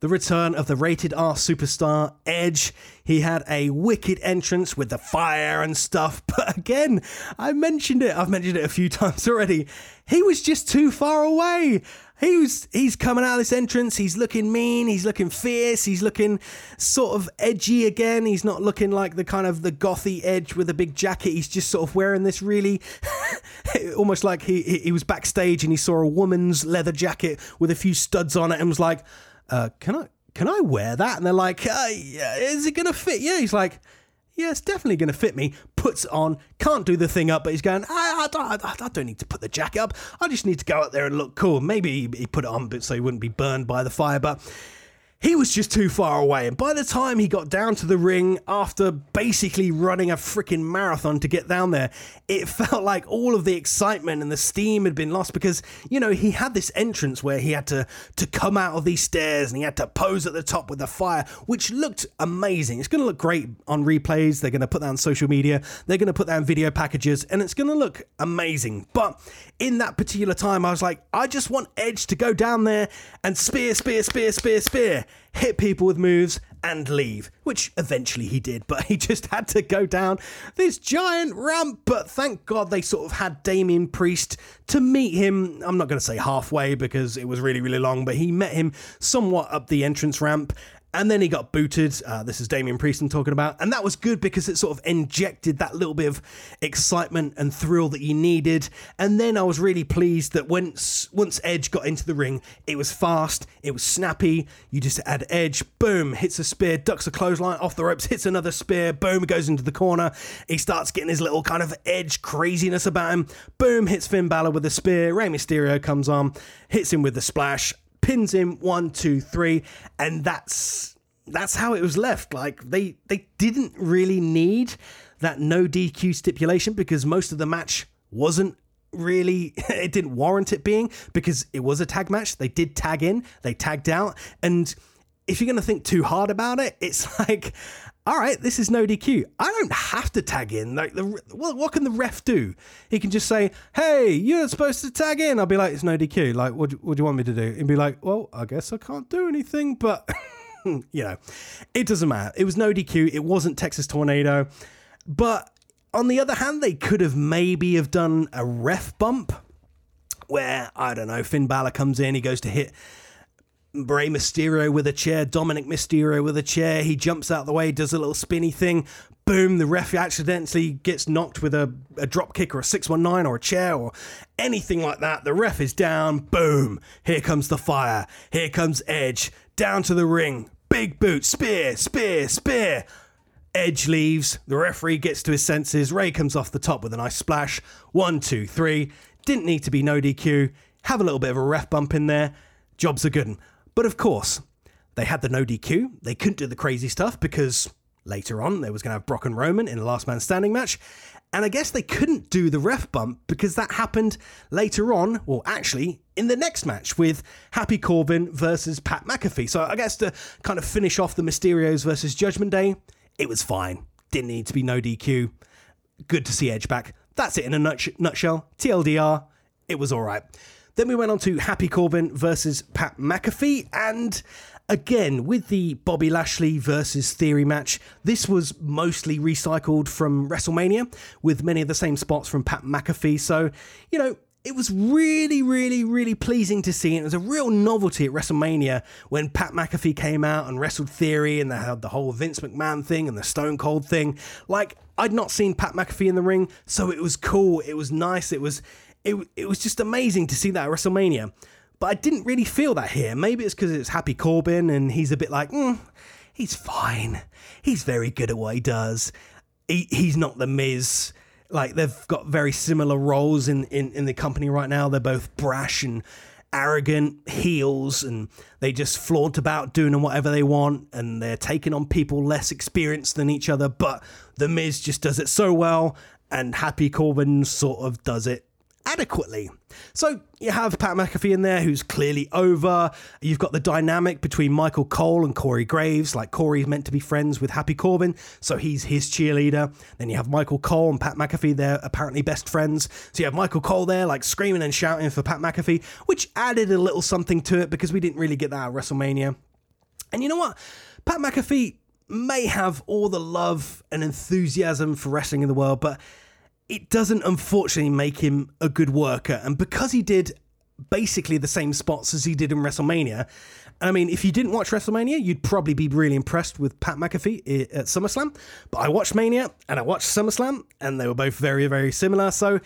the return of the rated R superstar Edge. He had a wicked entrance with the fire and stuff, [LAUGHS] but again, I mentioned it, I've mentioned it a few [LAUGHS] times already. He was just too far away. He was he's coming out of this entrance, he's looking mean, he's looking fierce, he's looking sort of edgy again. He's not looking like the kind of the gothy edge with a big jacket. He's just sort of wearing this really [LAUGHS] almost like he he was backstage and he saw a woman's leather jacket with a few studs on it and was like, uh, "Can I can I wear that?" And they're like, uh, "Is it gonna fit Yeah, He's like, "Yeah, it's definitely gonna fit me." Puts on, can't do the thing up, but he's going, I, I, I, I don't need to put the jacket up. I just need to go out there and look cool. Maybe he put it on so he wouldn't be burned by the fire, but he was just too far away. And by the time he got down to the ring, after basically running a freaking marathon to get down there, it [LAUGHS] felt like all of the excitement and the steam had been lost because, you know, he had this entrance where he had to, to come out of these stairs and he had to pose at the top with the fire, which looked amazing. It's going to look great on replays. They're going to put that on social media. They're going to put that in video packages and it's going to look amazing. But in that particular time, I was like, I just want Edge to go down there and spear, spear, spear, spear, spear hit people with moves, and leave, which eventually he did, but [LAUGHS] he just had to go down this giant ramp. But thank God they sort of had Damian Priest to meet him. I'm not going to say halfway because it was really, really long, but he met him somewhat up the entrance ramp. And then he got booted. Uh, this is Damian Priest I'm talking about. And that was good because it sort of injected that little bit of excitement and thrill that you needed. And then I was really pleased that once once Edge got into the ring, it was fast, it was snappy. You just add Edge, boom, hits a spear, ducks a clothesline off the ropes, hits another spear, boom, goes into the corner. He starts getting his little kind of Edge craziness about him. Boom, hits Finn Balor with a spear. Rey Mysterio comes on, hits him with the splash pins him one, two, three, and that's that's how it was left. Like they they didn't really need that no DQ stipulation because most of the match wasn't really [LAUGHS] it didn't warrant it being because it was a tag match. They did tag in, they tagged out, and if you're going to think too hard about it, it's [LAUGHS] like all right, this is no DQ. I don't have to tag in. Like, the, what, what can the ref do? He can just say, "Hey, you're supposed to tag in." I'll be like, "It's no DQ." Like, what, what do you want me to do? And be like, "Well, I guess I can't do anything." But [LAUGHS] you know, it doesn't matter. It was no DQ. It wasn't Texas Tornado. But on the other hand, they could have maybe have done a ref bump where I don't know. Finn Balor comes in, he goes to hit Rey Mysterio with a chair, Dominic Mysterio with a chair. He jumps out of the way, does a little spinny thing. Boom, the ref accidentally gets knocked with a, a drop kick or a 619 or a chair or anything like that. The ref is down. Boom, here comes the fire. Here comes Edge down to the ring. Big boot, spear, spear, spear. Edge leaves. The referee gets to his senses. Rey comes off the top with a nice splash. One, two, three. Didn't need to be no DQ. Have a little bit of a ref bump in there. Jobs are good. But of course, they had the no DQ. They couldn't do the crazy stuff because later on they was going to have Brock and Roman in a last man standing match. And I guess they couldn't do the ref bump because that happened later on, or actually in the next match with Happy Corbin versus Pat McAfee. So I guess to kind of finish off the Mysterios versus Judgment Day, it was fine. Didn't need to be no DQ. Good to see Edge back. That's it in a nutshell. TLDR, it was all right. Then we went on to Happy Corbin versus Pat McAfee, and again with the Bobby Lashley versus Theory match, this was mostly recycled from WrestleMania with many of the same spots from Pat McAfee. So, you know, it was really, really, really pleasing to see. It was a real novelty at WrestleMania when Pat McAfee came out and wrestled Theory and they had the whole Vince McMahon thing and the Stone Cold thing. Like, I'd not seen Pat McAfee in the ring, so it was cool. It was nice. It was it, it was just amazing to see that at WrestleMania. But I didn't really feel that here. Maybe it's because it's Happy Corbin and he's a bit like, mm, he's fine. He's very good at what he does. He, he's not the Miz. Like they've got very similar roles in, in, in the company right now. They're both brash and arrogant heels and they just flaunt about doing whatever they want and they're taking on people less experienced than each other. But The Miz just does it so well and Happy Corbin sort of does it adequately. So you have Pat McAfee in there, who's clearly over. You've got the dynamic between Michael Cole and Corey Graves. Like Corey's meant to be friends with Happy Corbin, so he's his cheerleader. Then you have Michael Cole and Pat McAfee. They're apparently best friends. So you have Michael Cole there, like screaming and shouting for Pat McAfee, which added a little something to it because we didn't really get that at WrestleMania. And you know what? Pat McAfee may have all the love and enthusiasm for wrestling in the world, but it doesn't unfortunately make him a good worker. And because he did basically the same spots as he did in WrestleMania, I mean, if you didn't watch WrestleMania, you'd probably be really impressed with Pat McAfee eh, at SummerSlam. But I watched Mania and I watched SummerSlam, and they were both very, very similar. So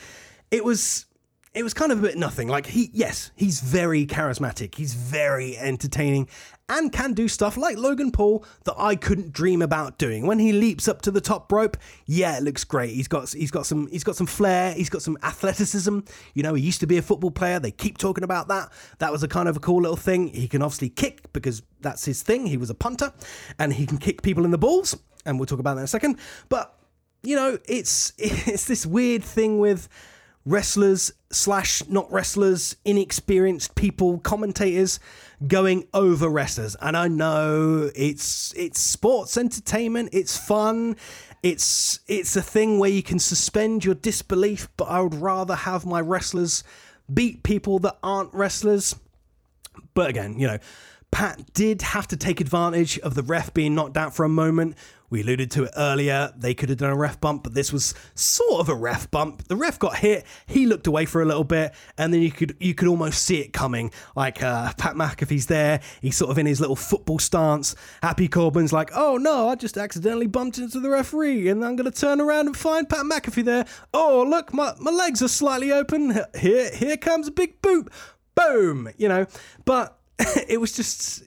it was it was kind of a bit nothing. Like he, yes, he's very charismatic. He's very entertaining and can do stuff like Logan Paul that I couldn't dream about doing. When he leaps up to the top rope, yeah, it looks great. He's got he's got some he's got some flair. He's got some athleticism. You know, he used to be a football player. They keep talking about that. That was a kind of a cool little thing. He can obviously kick because that's his thing. He was a punter, and he can kick people in the balls. And we'll talk about that in a second. But you know, it's [LAUGHS] it's this weird thing with wrestlers slash not wrestlers, inexperienced people, commentators going over wrestlers. And I know it's it's sports entertainment, it's fun, it's it's a thing where you can suspend your disbelief, but I would rather have my wrestlers beat people that aren't wrestlers. But again, you know, Pat did have to take advantage of the ref being knocked out for a moment. We alluded to it earlier. They could have done a ref bump, but this was sort of a ref bump. The ref got hit. He looked away for a little bit, and then you could you could almost see it coming. Like uh, Pat McAfee's there. He's sort of in his little football stance. Happy Corbin's like, "Oh no, I just accidentally bumped into the referee, and I'm going to turn around and find Pat McAfee there. Oh look, my my legs are slightly open. Here here comes a big boot. Boom. You know, but [LAUGHS] it was just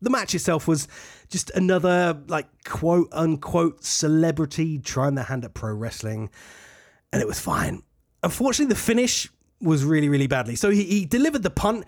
the match itself was just another like quote unquote celebrity trying their hand at pro wrestling, and it was fine. Unfortunately, the finish was really really badly. So he, he delivered the punt,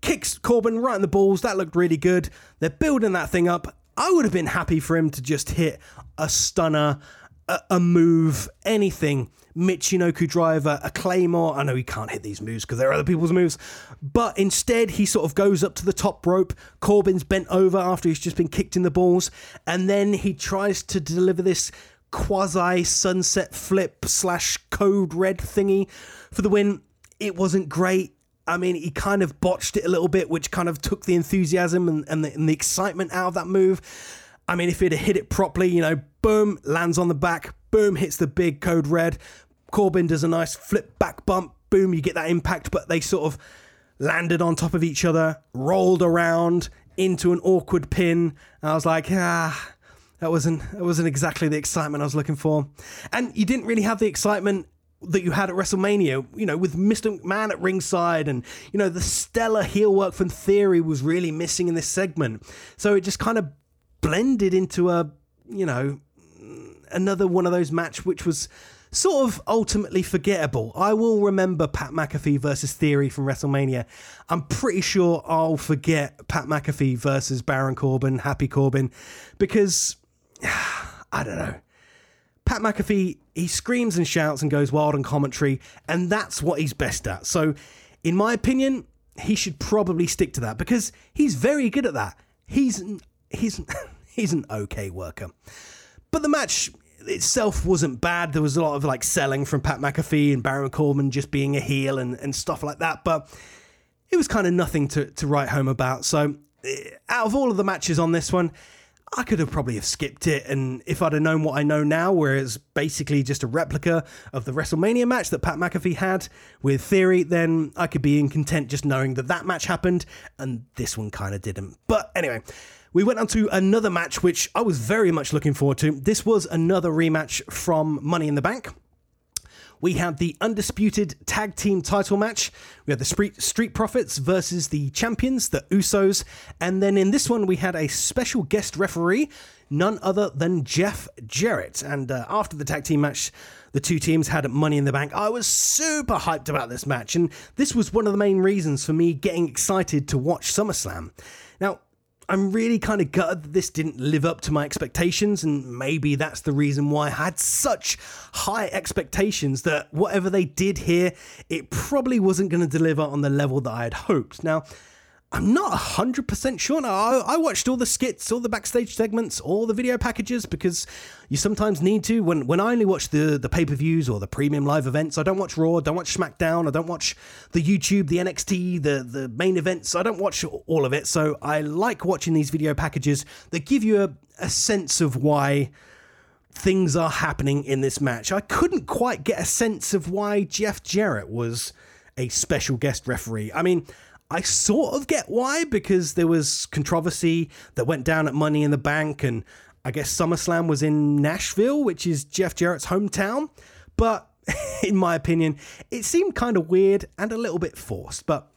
kicks Corbin right in the balls. That looked really good. They're building that thing up. I would have been happy for him to just hit a stunner, a, a move, anything Michinoku driver, a claymore. I know he can't hit these moves because they're other people's moves, but instead he sort of goes up to the top rope. Corbin's bent over after he's just been kicked in the balls, and then he tries to deliver this quasi sunset flip slash code red thingy for the win. It wasn't great. I mean, he kind of botched it a little bit, which kind of took the enthusiasm and, and, the, and the excitement out of that move. I mean, if he'd hit it properly, you know, boom, lands on the back, boom, hits the big code red, Corbin does a nice flip back bump, boom, you get that impact, but they sort of landed on top of each other, rolled around into an awkward pin. I was like, ah, that wasn't that wasn't exactly the excitement I was looking for. And you didn't really have the excitement that you had at WrestleMania, you know, with Mr. McMahon at ringside, and you know the stellar heel work from Theory was really missing in this segment. So it just kind of blended into a, you know, another one of those match which was sort of ultimately forgettable. I will remember Pat McAfee versus Theory from WrestleMania. I'm pretty sure I'll forget Pat McAfee versus Baron Corbin, Happy Corbin, because [SIGHS] I don't know. Pat McAfee, he screams and shouts and goes wild on commentary, and that's what he's best at. So, in my opinion, he should probably stick to that because he's very good at that. He's he's [LAUGHS] he's an okay worker. But the match itself wasn't bad. There was a lot of like selling from Pat McAfee and Baron Corbin just being a heel and, and stuff like that, but it was kind of nothing to, to write home about. So, eh, out of all of the matches on this one, I could have probably have skipped it, and if I'd have known what I know now, where it's basically just a replica of the WrestleMania match that Pat McAfee had with Theory, then I could be in content just knowing that that match happened, and this one kind of didn't. But anyway, we went on to another match which I was very much looking forward to. This was another rematch from Money in the Bank. We had the undisputed tag team title match. We had the Street, Profits versus the champions, the Usos. And then in this one, we had a special guest referee, none other than Jeff Jarrett. And uh, after the tag team match, the two teams had money in the bank. I was super hyped about this match, and this was one of the main reasons for me getting excited to watch SummerSlam. Now, I'm really kind of gutted that this didn't live up to my expectations, and maybe that's the reason why I had such high expectations that whatever they did here, it probably wasn't going to deliver on the level that I had hoped. Now, I'm not 100% sure. Now, I, I, watched all the skits, all the backstage segments, all the video packages because you sometimes need to. When, when I only watch the, the pay per views or the premium live events, I don't watch Raw, don't watch SmackDown, I don't watch the YouTube, the NXT, the, the main events. I don't watch all of it. So I like watching these video packages that give you a, a sense of why things are happening in this match. I couldn't quite get a sense of why Jeff Jarrett was a special guest referee. I mean, I sort of get why, because there was controversy that went down at Money in the Bank, and I guess SummerSlam was in Nashville, which is Jeff Jarrett's hometown. But [LAUGHS] in my opinion, it seemed kind of weird and a little bit forced. But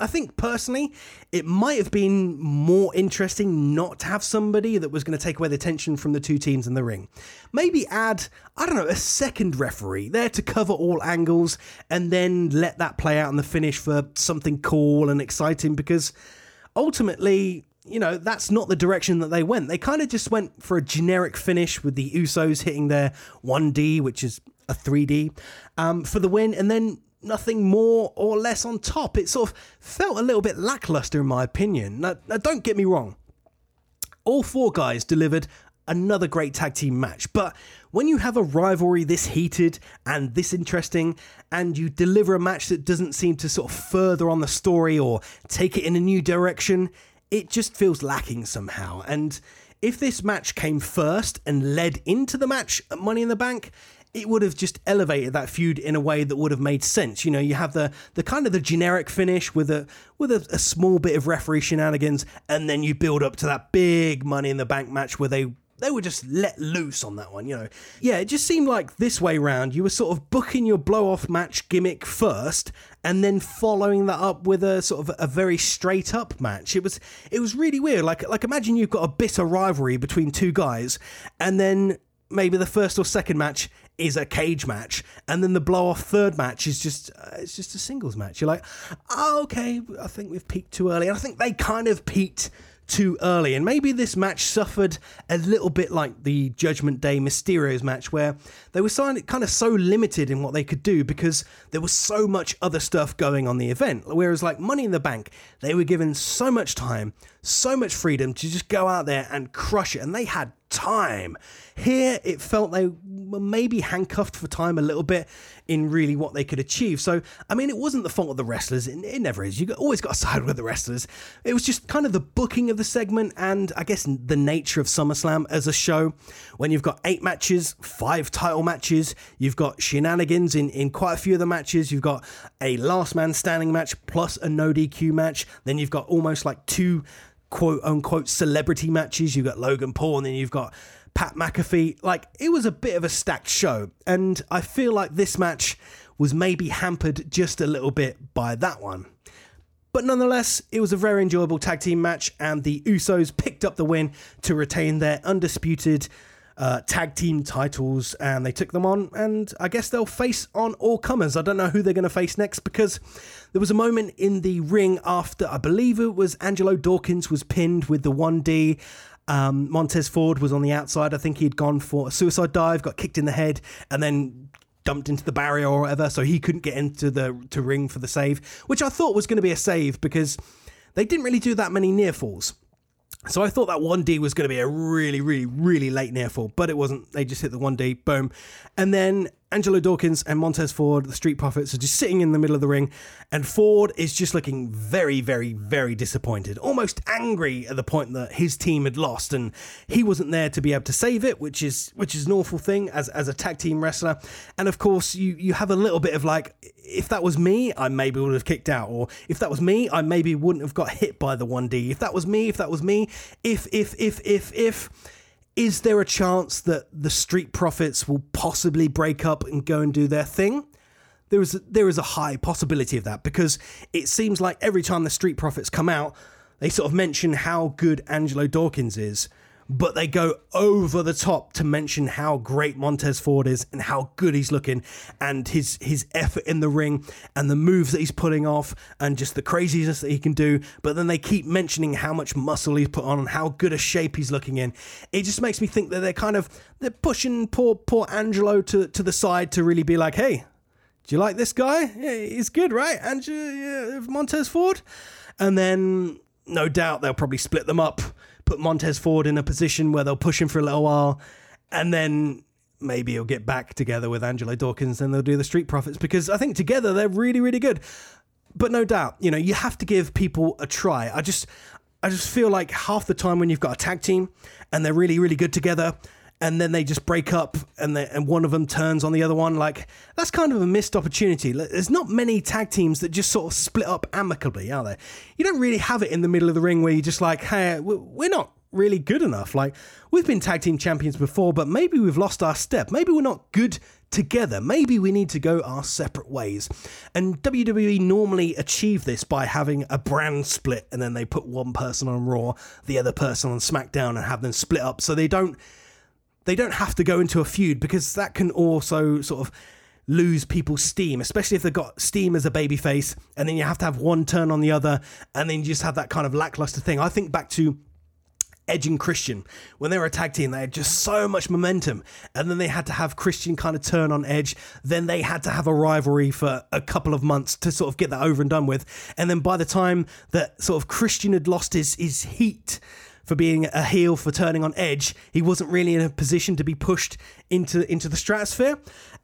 I think personally, it might have been more interesting not to have somebody that was going to take away the tension from the two teams in the ring. Maybe add, I don't know, a second referee there to cover all angles and then let that play out in the finish for something cool and exciting because ultimately, you know, that's not the direction that they went. They kind of just went for a generic finish with the Usos hitting their 1D, which is a 3D, um, for the win, and then nothing more or less on top. It sort of felt a little bit lackluster, in my opinion. Now, now, don't get me wrong, all four guys delivered another great tag team match, but when you have a rivalry this heated and this interesting, and you deliver a match that doesn't seem to sort of further on the story or take it in a new direction, it just feels lacking somehow. And if this match came first and led into the match at Money in the Bank, it would have just elevated that feud in a way that would have made sense. You know, you have the the kind of the generic finish with a with a, a small bit of referee shenanigans, and then you build up to that big Money in the Bank match where they they were just let loose on that one, you know. Yeah, it just seemed like this way round, you were sort of booking your blow off match gimmick first and then following that up with a sort of a very straight up match. It was it was really weird. Like like imagine you've got a bitter rivalry between two guys and then maybe the first or second match is a cage match and then the blow off third match is just uh, it's just a singles match. You're like, oh, "Okay, I think we've peaked too early." And I think they kind of peaked too early. And maybe this match suffered a little bit like the Judgment Day Mysterios match, where they were kind of so limited in what they could do because there was so much other stuff going on the event. Whereas, like Money in the Bank, they were given so much time, so much freedom to just go out there and crush it. And they had time. Here, it felt they were maybe handcuffed for time a little bit in really what they could achieve. So, I mean, it wasn't the fault of the wrestlers. It, it never is. You always got to [LAUGHS] side with the wrestlers. It was just kind of the booking of the segment and I guess the nature of SummerSlam as a show. When you've got eight matches, five title matches, you've got shenanigans in, in quite a few of the matches. You've got a last man standing match plus a no DQ match. Then you've got almost like two quote unquote celebrity matches. You've got Logan Paul and then you've got Pat McAfee. Like, it was a bit of a stacked show. And I feel like this match was maybe hampered just a little bit by that one. But nonetheless, it was a very enjoyable tag team match, and the Usos picked up the win to retain their undisputed uh, tag team titles, and they took them on. And I guess they'll face on all comers. I don't know who they're going to face next because there was a moment in the ring after I believe it was Angelo Dawkins was pinned with the 1D. Um, Montez Ford was on the outside. I think he'd gone for a suicide dive, got kicked in the head, and then dumped into the barrier or whatever, so he couldn't get into the to ring for the save, which I thought was going to be a save because they didn't really do that many near falls. So I thought that 1D was going to be a really, really, really late near fall, but it wasn't. They just hit the 1D, boom. And then Angelo Dawkins and Montez Ford, the Street Profits, are just sitting in the middle of the ring, and Ford is just looking very, very, very disappointed, almost angry at the point that his team had lost, and he wasn't there to be able to save it, which is which is an awful thing as as a tag team wrestler. And of course, you you have a little bit of like, if that was me, I maybe would have kicked out, or if that was me, I maybe wouldn't have got hit by the one D. If that was me, if that was me, if if if if if is there a chance that the Street Profits will possibly break up and go and do their thing? There is a, there is a high possibility of that because it seems like every time the Street Profits come out, they sort of mention how good Angelo Dawkins is, but they go over the top to mention how great Montez Ford is and how good he's looking and his his effort in the ring and the moves that he's putting off and just the craziness that he can do. But then they keep mentioning how much muscle he's put on and how good a shape he's looking in. It just makes me think that they're kind of they're pushing poor poor Angelo to to the side to really be like, hey, do you like this guy? Yeah, he's good, right? Angelo yeah, Montez Ford, and then no doubt they'll probably split them up put Montez Ford in a position where they'll push him for a little while, and then maybe he'll get back together with Angelo Dawkins and they'll do the Street Profits because I think together they're really, really good. But no doubt, you know, you have to give people a try. I just I just feel like half the time when you've got a tag team and they're really, really good together, and then they just break up and they, and one of them turns on the other one. Like that's kind of a missed opportunity. There's not many tag teams that just sort of split up amicably are there? You don't really have it in the middle of the ring where you're just like hey we're not really good enough. Like we've been tag team champions before but maybe we've lost our step. Maybe we're not good together. Maybe we need to go our separate ways. And WWE normally achieve this by having a brand split and then they put one person on Raw the other person on SmackDown and have them split up. So they don't they don't have to go into a feud because that can also sort of lose people's steam, especially if they've got steam as a babyface, and then you have to have one turn on the other, and then you just have that kind of lackluster thing. I think back to Edge and Christian when they were a tag team, they had just so much momentum, and then they had to have Christian kind of turn on Edge. Then they had to have a rivalry for a couple of months to sort of get that over and done with, and then by the time that sort of Christian had lost his his heat for being a heel for turning on Edge, he wasn't really in a position to be pushed into into the stratosphere.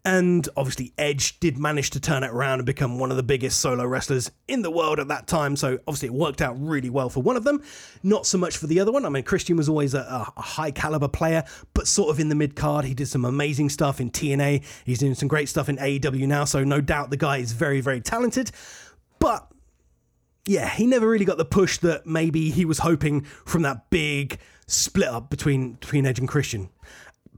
And obviously, Edge did manage to turn it around and become one of the biggest solo wrestlers in the world at that time. So obviously, it worked out really well for one of them. Not so much for the other one. I mean, Christian was always a, a high caliber player, but sort of in the mid card. He did some amazing stuff in TNA. He's doing some great stuff in AEW now. So no doubt the guy is very, very talented. But yeah, he never really got the push that maybe he was hoping from that big split up between between Edge and Christian.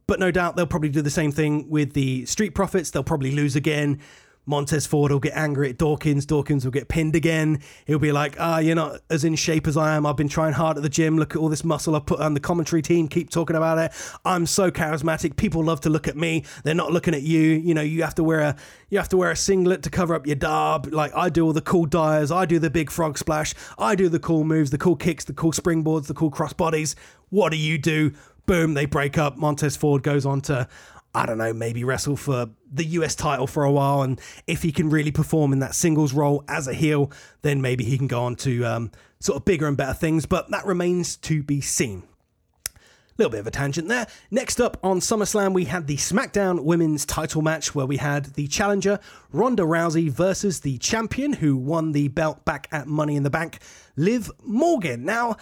But no doubt they'll probably do the same thing with the Street Profits. They'll probably lose again. Montez Ford will get angry at Dawkins. Dawkins will get pinned again. He'll be like, ah, you're not as in shape as I am. I've been trying hard at the gym. Look at all this muscle I've put on the commentary team. Keep talking about it. I'm so charismatic. People love to look at me. They're not looking at you. You know, you have to wear a you have to wear a singlet to cover up your darb. Like I do all the cool dives. I do the big frog splash. I do the cool moves, the cool kicks, the cool springboards, the cool cross bodies. What do you do? Boom, they break up. Montez Ford goes on to I don't know, maybe wrestle for the US title for a while. And if he can really perform in that singles role as a heel, then maybe he can go on to um, sort of bigger and better things. But that remains to be seen. Little bit of a tangent there. Next up on SummerSlam, we had the SmackDown Women's title match where we had the challenger Ronda Rousey versus the champion who won the belt back at Money in the Bank, Liv Morgan. Now,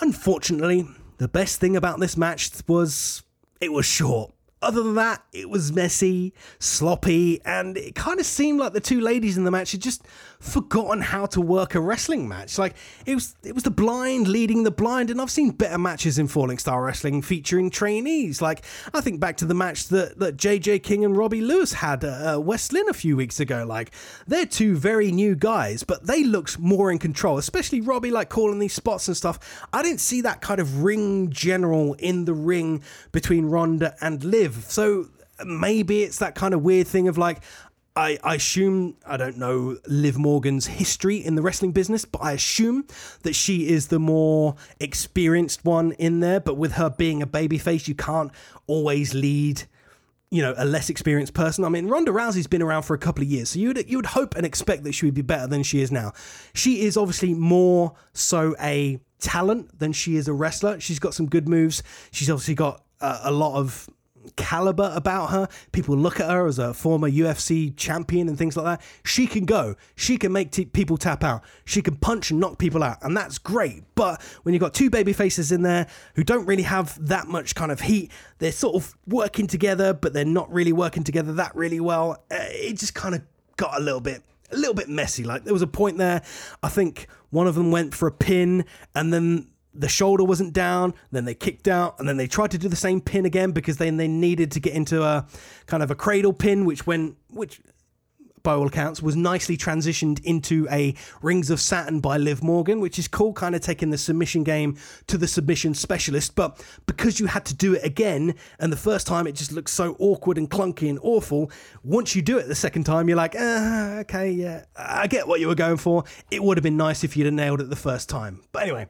unfortunately, the best thing about this match was it was short other than that, it was messy, sloppy, and it kind of seemed like the two ladies in the match had just forgotten how to work a wrestling match. Like it was, it was the blind leading the blind, and I've seen better matches in Falling Star Wrestling featuring trainees. Like I think back to the match that that JJ King and Robbie Lewis had at uh, West Lynn a few weeks ago. Like they're two very new guys, but they looked more in control, especially Robbie, like calling these spots and stuff. I didn't see that kind of ring general in the ring between Ronda and Liv. So maybe it's that kind of weird thing of like, I, I, assume, I don't know Liv Morgan's history in the wrestling business, but I assume that she is the more experienced one in there. But with her being a babyface, you can't always lead, you know, a less experienced person. I mean, Ronda Rousey's been around for a couple of years, so you would you would hope and expect that she would be better than she is now. She is obviously more so a talent than she is a wrestler. She's got some good moves. She's obviously got uh, a lot of caliber about her. People look at her as a former UFC champion and things like that. She can go. She can make t- people tap out. She can punch and knock people out, and that's great. But when you've got two baby faces in there who don't really have that much kind of heat, they're sort of working together, but they're not really working together that really well. Uh, it just kind of got a little bit a little bit messy. Like there was a point there, I think one of them went for a pin, and then the shoulder wasn't down, then they kicked out, and then they tried to do the same pin again because then they needed to get into a kind of a cradle pin, which went, which by all accounts was nicely transitioned into a Rings of Saturn by Liv Morgan, which is cool, kind of taking the submission game to the submission specialist. But because you had to do it again, and the first time it just looks so awkward and clunky and awful, once you do it the second time, you're like, ah, okay, yeah, I get what you were going for. It would have been nice if you'd have nailed it the first time. But anyway.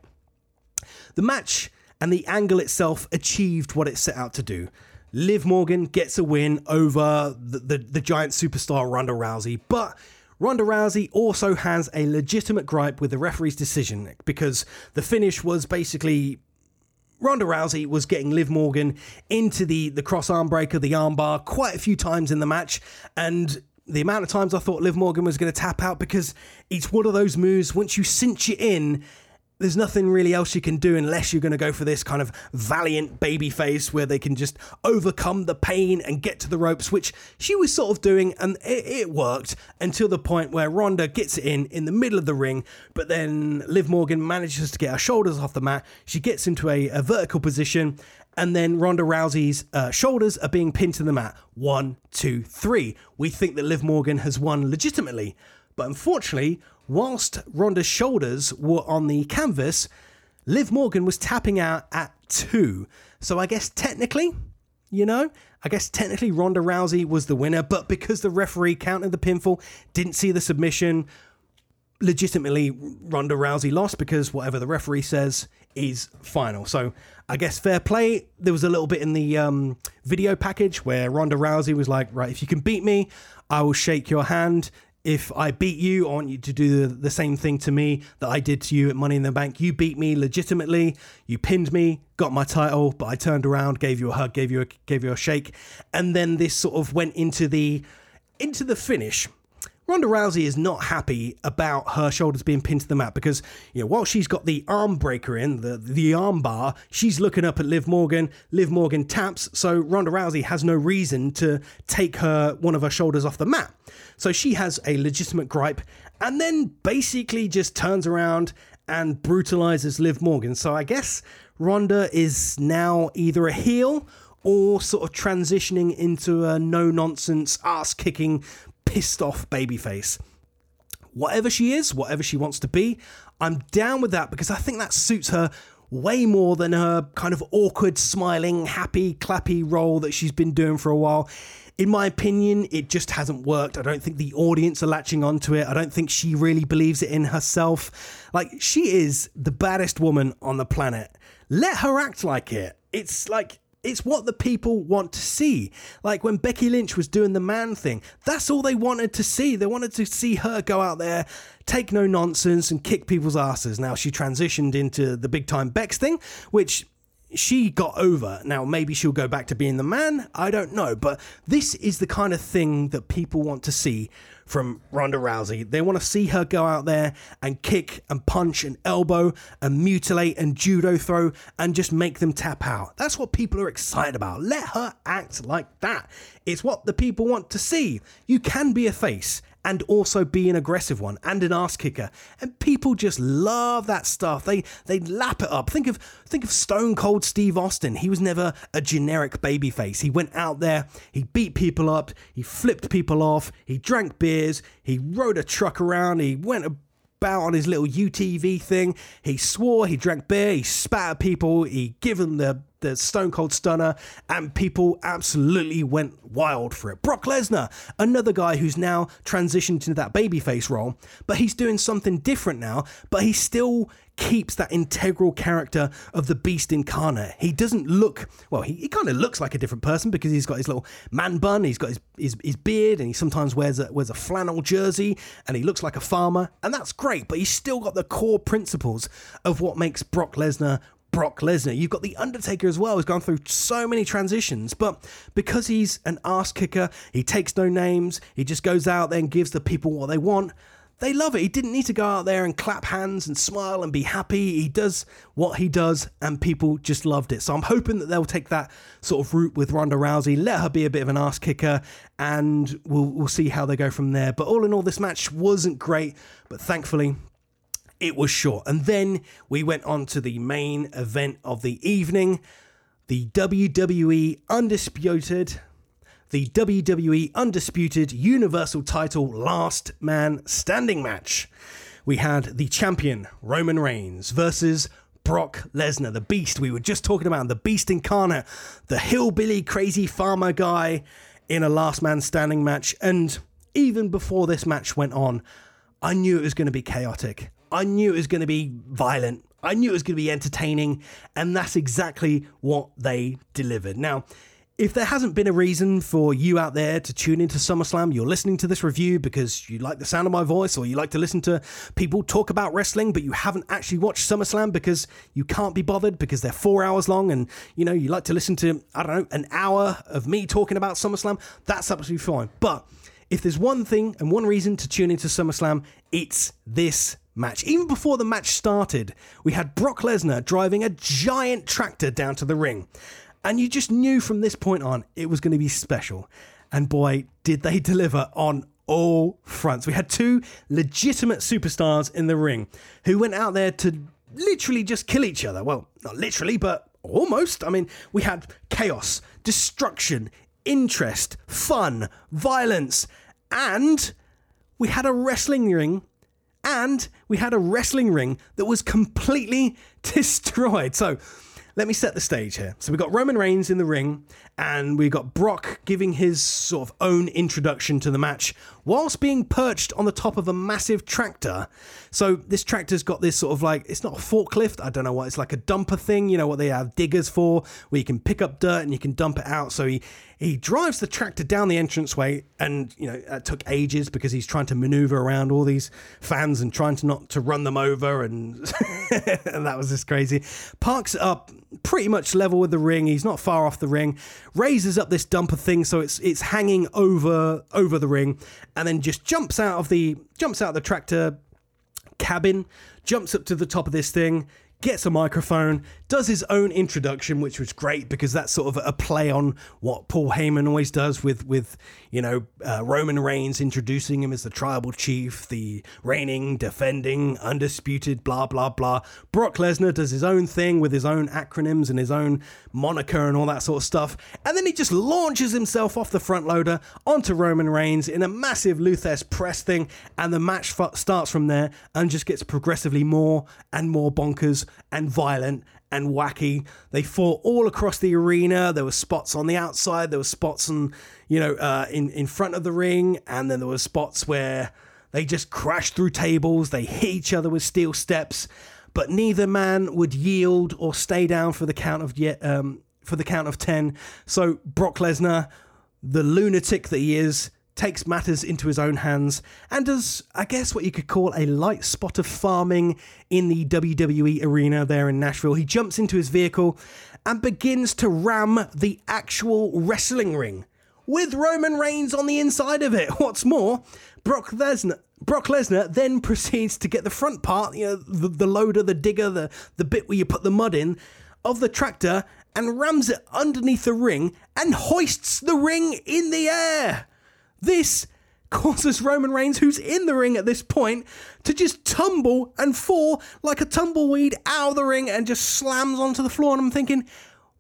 The match and the angle itself achieved what it set out to do. Liv Morgan gets a win over the, the, the giant superstar Ronda Rousey, but Ronda Rousey also has a legitimate gripe with the referee's decision because the finish was basically Ronda Rousey was getting Liv Morgan into the, the cross arm breaker, the armbar, quite a few times in the match. And the amount of times I thought Liv Morgan was going to tap out because it's one of those moves, once you cinch it in, there's nothing really else you can do unless you're going to go for this kind of valiant baby face where they can just overcome the pain and get to the ropes, which she was sort of doing, and it, it, worked until the point where Ronda gets it in in the middle of the ring, but then Liv Morgan manages to get her shoulders off the mat. She gets into a, a vertical position, and then Ronda Rousey's uh, shoulders are being pinned to the mat. One, two, three. We think that Liv Morgan has won legitimately, but unfortunately, whilst Ronda's shoulders were on the canvas, Liv Morgan was tapping out at two. So I guess technically, you know, I guess technically Ronda Rousey was the winner, but because the referee counted the pinfall, didn't see the submission, legitimately Ronda Rousey lost because whatever the referee says is final. So I guess fair play. There was a little bit in the um, video package where Ronda Rousey was like, right, if you can beat me, I will shake your hand if I beat you, I want you to do the, the same thing to me that I did to you at Money in the Bank. You beat me legitimately. You pinned me, got my title, but I turned around, gave you a hug, gave you a gave you a shake, and then this sort of went into the into the finish. Ronda Rousey is not happy about her shoulders being pinned to the mat because, you know, while she's got the arm breaker in, the, the arm bar, she's looking up at Liv Morgan. Liv Morgan taps, so Ronda Rousey has no reason to take her one of her shoulders off the mat. So she has a legitimate gripe and then basically just turns around and brutalizes Liv Morgan. So I guess Ronda is now either a heel or sort of transitioning into a no nonsense, ass kicking, pissed off babyface. Whatever she is, whatever she wants to be, I'm down with that because I think that suits her way more than her kind of awkward, smiling, happy, clappy role that she's been doing for a while. In my opinion, it just hasn't worked. I don't think the audience are latching onto it. I don't think she really believes it in herself. Like, she is the baddest woman on the planet. Let her act like it. It's like it's what the people want to see. Like when Becky Lynch was doing the man thing, that's all they wanted to see. They wanted to see her go out there, take no nonsense, and kick people's asses. Now she transitioned into the big time Bex thing, which she got over. Now, maybe she'll go back to being the man. I don't know. But this is the kind of thing that people want to see from Ronda Rousey. They want to see her go out there and kick and punch and elbow and mutilate and judo throw and just make them tap out. That's what people are excited about. Let her act like that. It's what the people want to see. You can be a face and also be an aggressive one and an ass kicker. And people just love that stuff. They they lap it up. Think of think of Stone Cold Steve Austin. He was never a generic babyface. He went out there, he beat people up, he flipped people off, he drank beers, he rode a truck around, he went about on his little UTV thing. He swore, he drank beer, he spat at people, he gave them the the Stone Cold Stunner, and people absolutely went wild for it. Brock Lesnar, another guy who's now transitioned into that babyface role, but he's doing something different now, but he still keeps that integral character of the beast incarnate. He doesn't look, well, he, he kind of looks like a different person because he's got his little man bun, he's got his, his, his beard, and he sometimes wears a, wears a flannel jersey, and he looks like a farmer, and that's great, but he's still got the core principles of what makes Brock Lesnar Brock Lesnar. You've got The Undertaker as well, who's gone through so many transitions, but because he's an ass kicker, he takes no names, he just goes out there and gives the people what they want. They love it. He didn't need to go out there and clap hands and smile and be happy. He does what he does, and people just loved it. So I'm hoping that they'll take that sort of route with Ronda Rousey, let her be a bit of an ass kicker, and we'll, we'll see how they go from there. But all in all, this match wasn't great, but thankfully, it was short. And then we went on to the main event of the evening the WWE Undisputed. The WWE Undisputed Universal Title Last Man Standing match. We had the champion, Roman Reigns, versus Brock Lesnar, the beast we were just talking about, the beast incarnate, the hillbilly crazy farmer guy in a last man standing match. And even before this match went on, I knew it was going to be chaotic. I knew it was going to be violent. I knew it was going to be entertaining, and that's exactly what they delivered. Now, if there hasn't been a reason for you out there to tune into SummerSlam, you're listening to this review because you like the sound of my voice or you like to listen to people talk about wrestling, but you haven't actually watched SummerSlam because you can't be bothered because they're four hours long and you know you like to listen to, I don't know, an hour of me talking about SummerSlam, that's absolutely fine. But if there's one thing and one reason to tune into SummerSlam, it's this match. Even before the match started, we had Brock Lesnar driving a giant tractor down to the ring. And you just knew from this point on it was going to be special. And boy, did they [LAUGHS] deliver on all fronts. We had two legitimate superstars in the ring who went out there to literally just kill each other. Well, not literally, but almost. I mean, we had chaos, destruction, interest, fun, violence, and we had a wrestling ring and we had a wrestling ring that was completely [LAUGHS] destroyed. So let me set the stage here. So we got Roman Reigns in the ring, and we got Brock giving his sort of own introduction to the match whilst being perched on the top of a massive tractor. So this tractor's got this sort of like it's not a forklift. I don't know what it's like a dumper thing. You know what they have diggers for, where you can pick up dirt and you can dump it out. So he he drives the tractor down the entranceway, and you know it took ages because he's trying to maneuver around all these fans and trying to not to run them over, and, [LAUGHS] and that was just crazy. Parks up pretty much level with the ring. He's not far off the ring. Raises up this dumper thing so it's it's hanging over over the ring, and then just jumps out of the jumps out of the tractor cabin, jumps up to the top of this thing, gets a microphone, does his own introduction, which was great because that's sort of a play on what Paul Heyman always does with with you know uh, Roman Reigns introducing him as the tribal chief, the reigning, defending, undisputed, blah blah blah. Brock Lesnar does his own thing with his own acronyms and his own moniker and all that sort of stuff, and then he just launches himself off the front loader onto Roman Reigns in a massive Lou Thesz press thing, and the match f- starts from there and just gets progressively more and more bonkers and violent and wacky. They fought all across the arena. There were spots on the outside. There were spots on, you know, uh, in in front of the ring, and then there were spots where they just crashed through tables. They hit each other with steel steps, but neither man would yield or stay down for the count of yet um, for the count of ten. So Brock Lesnar, the lunatic that he is, takes matters into his own hands and does, I guess, what you could call a light spot of farming in the WWE arena there in Nashville. He jumps into his vehicle and begins to ram the actual wrestling ring with Roman Reigns on the inside of it. [LAUGHS] What's more, Brock Lesnar. Brock Lesnar then [LAUGHS] proceeds to get the front part, you know, the, the loader, the digger, the, the bit where you put the mud in, of the tractor and rams it underneath the ring and hoists the ring in the air. This causes Roman Reigns, who's in the ring at this point, to just tumble and fall like a tumbleweed out of the ring and just slams onto the floor. And I'm thinking,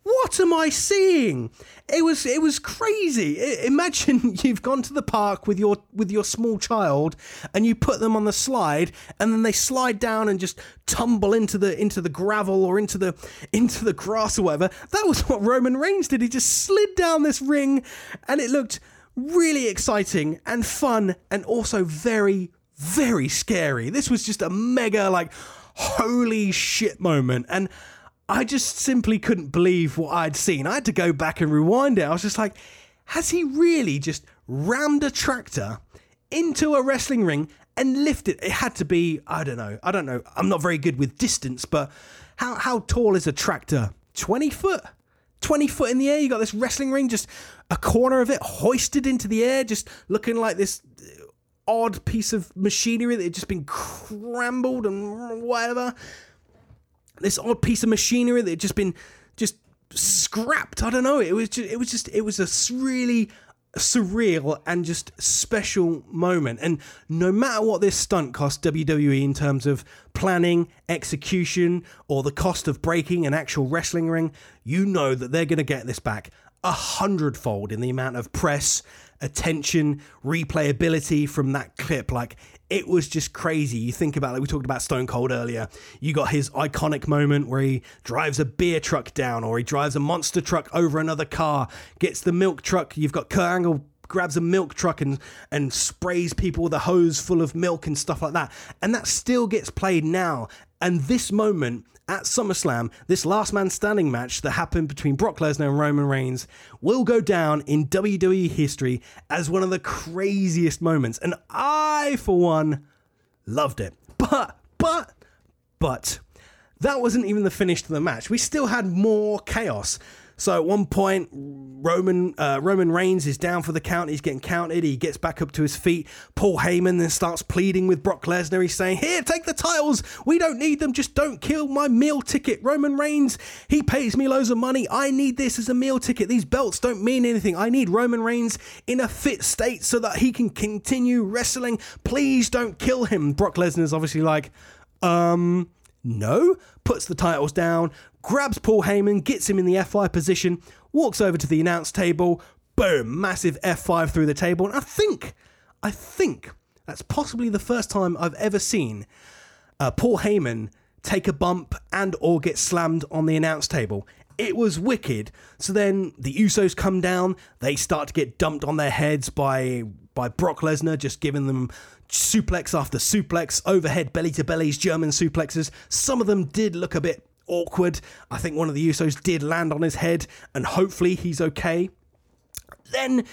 what am I seeing? It was it was crazy. Imagine [LAUGHS] you've gone to the park with your with your small child and you put them on the slide and then they slide down and just tumble into the into the gravel or into the into the grass or whatever. That was what Roman Reigns did. He just slid down this ring and it looked really exciting and fun and also very, very scary. This was just a mega, like, holy shit moment. And I just simply couldn't believe what I'd seen. I had to go back and rewind it. I was just like, has he really just rammed a tractor into a wrestling ring and lifted? It had to be, I don't know, I don't know. I'm not very good with distance, but how, how tall is a tractor? 20 foot? 20 foot in the air. You got this wrestling ring, just a corner of it hoisted into the air, just looking like this uh, odd piece of machinery that had just been crumbled and whatever. This odd piece of machinery that had just been just scrapped. I don't know. It was just, it was just, it was a really surreal and just special moment. And no matter what this stunt cost WWE in terms of planning, execution, or the cost of breaking an actual wrestling ring, you know that they're going to get this back a hundredfold in the amount of press, attention, replayability from that clip. Like it was just crazy. You think about like we talked about Stone Cold earlier. You got his iconic moment where he drives a beer truck down or he drives a monster truck over another car, gets the milk truck. You've got Kurt Angle grabs a milk truck and and sprays people with a hose full of milk and stuff like that. And that still gets played now. And this moment at SummerSlam, this last man standing match that happened between Brock Lesnar and Roman Reigns will go down in WWE history as one of the craziest moments. And I, for one, loved it. But, but, but, that wasn't even the finish to the match. We still had more chaos. So at one point, Roman uh, Roman Reigns is down for the count. He's getting counted. He gets back up to his feet. Paul Heyman then starts pleading with Brock Lesnar. He's saying, "Here, take the titles. We don't need them. Just don't kill my meal ticket." Roman Reigns, he pays me loads of money. I need this as a meal ticket. These belts don't mean anything. I need Roman Reigns in a fit state so that he can continue wrestling. Please don't kill him. Brock Lesnar's obviously like, um. No, puts the titles down, grabs Paul Heyman, gets him in the F5 position, walks over to the announce table, boom, massive F5 through the table. And I think, I think that's possibly the first time I've ever seen uh, Paul Heyman take a bump and or get slammed on the announce table. It was wicked. So then the Usos come down, they start to get dumped on their heads by by Brock Lesnar, just giving them suplex after suplex, overhead belly to bellies, German suplexes. Some of them did look a bit awkward. I think one of the Usos did land on his head, and hopefully he's okay. Then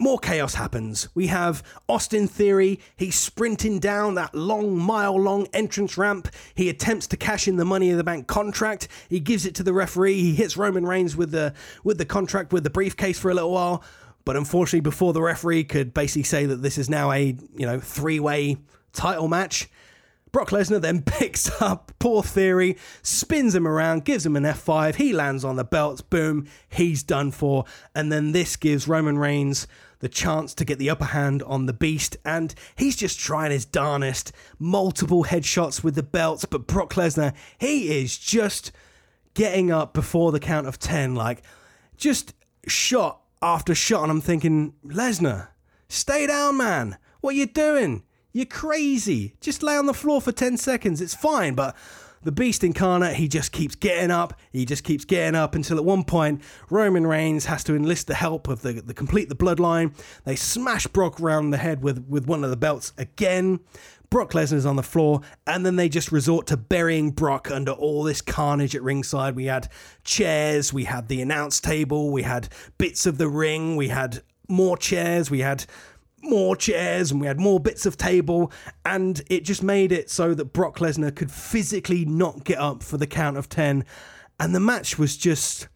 more chaos happens. We have Austin Theory. He's sprinting down that long, mile long entrance ramp. He attempts to cash in the Money in the Bank contract. He gives it to the referee. He hits Roman Reigns with the with the contract with the briefcase for a little while. But unfortunately, before the referee could basically say that this is now a you know three way title match, Brock Lesnar then [LAUGHS] picks up poor Theory, spins him around, gives him an F5. He lands on the belts. Boom, he's done for. And then this gives Roman Reigns the chance to get the upper hand on the Beast, and he's just trying his darnest. Multiple headshots with the belts, but Brock Lesnar, he is just getting up before the count of 10, like just shot after shot. And I'm thinking, Lesnar, stay down, man. What are you doing? You're crazy. Just lay on the floor for 10 seconds. It's fine, but the beast incarnate, he just keeps getting up, he just keeps getting up until at one point Roman Reigns has to enlist the help of the, the complete the bloodline. They smash Brock around the head with, with one of the belts again. Brock Lesnar's on the floor, and then they just resort to burying Brock under all this carnage at ringside. We had chairs, we had the announce table, we had bits of the ring, we had more chairs, we had more chairs and we had more bits of table and it just made it so that Brock Lesnar could physically not get up for the count of 10 and the match was just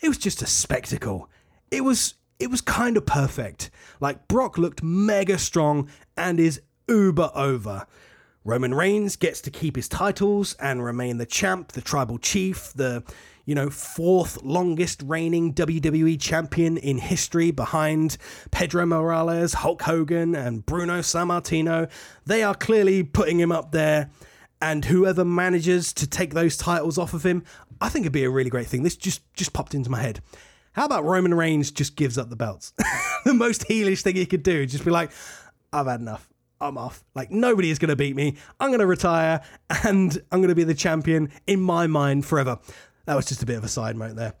it was just a spectacle. It was it was kind of perfect. Like Brock looked mega strong and is uber over Roman Reigns gets to keep his titles and remain the champ the tribal chief the you know, fourth longest reigning WWE champion in history behind Pedro Morales, Hulk Hogan, and Bruno Sammartino. They are clearly putting him up there. And whoever manages to take those titles off of him, I think it'd be a really great thing. This just just popped into my head. How about Roman Reigns just gives up the belts? [LAUGHS] the most heelish thing he could do, just be like, I've had enough. I'm off. Like nobody is going to beat me. I'm going to retire and I'm going to be the champion in my mind forever. That was just a bit of a side note there.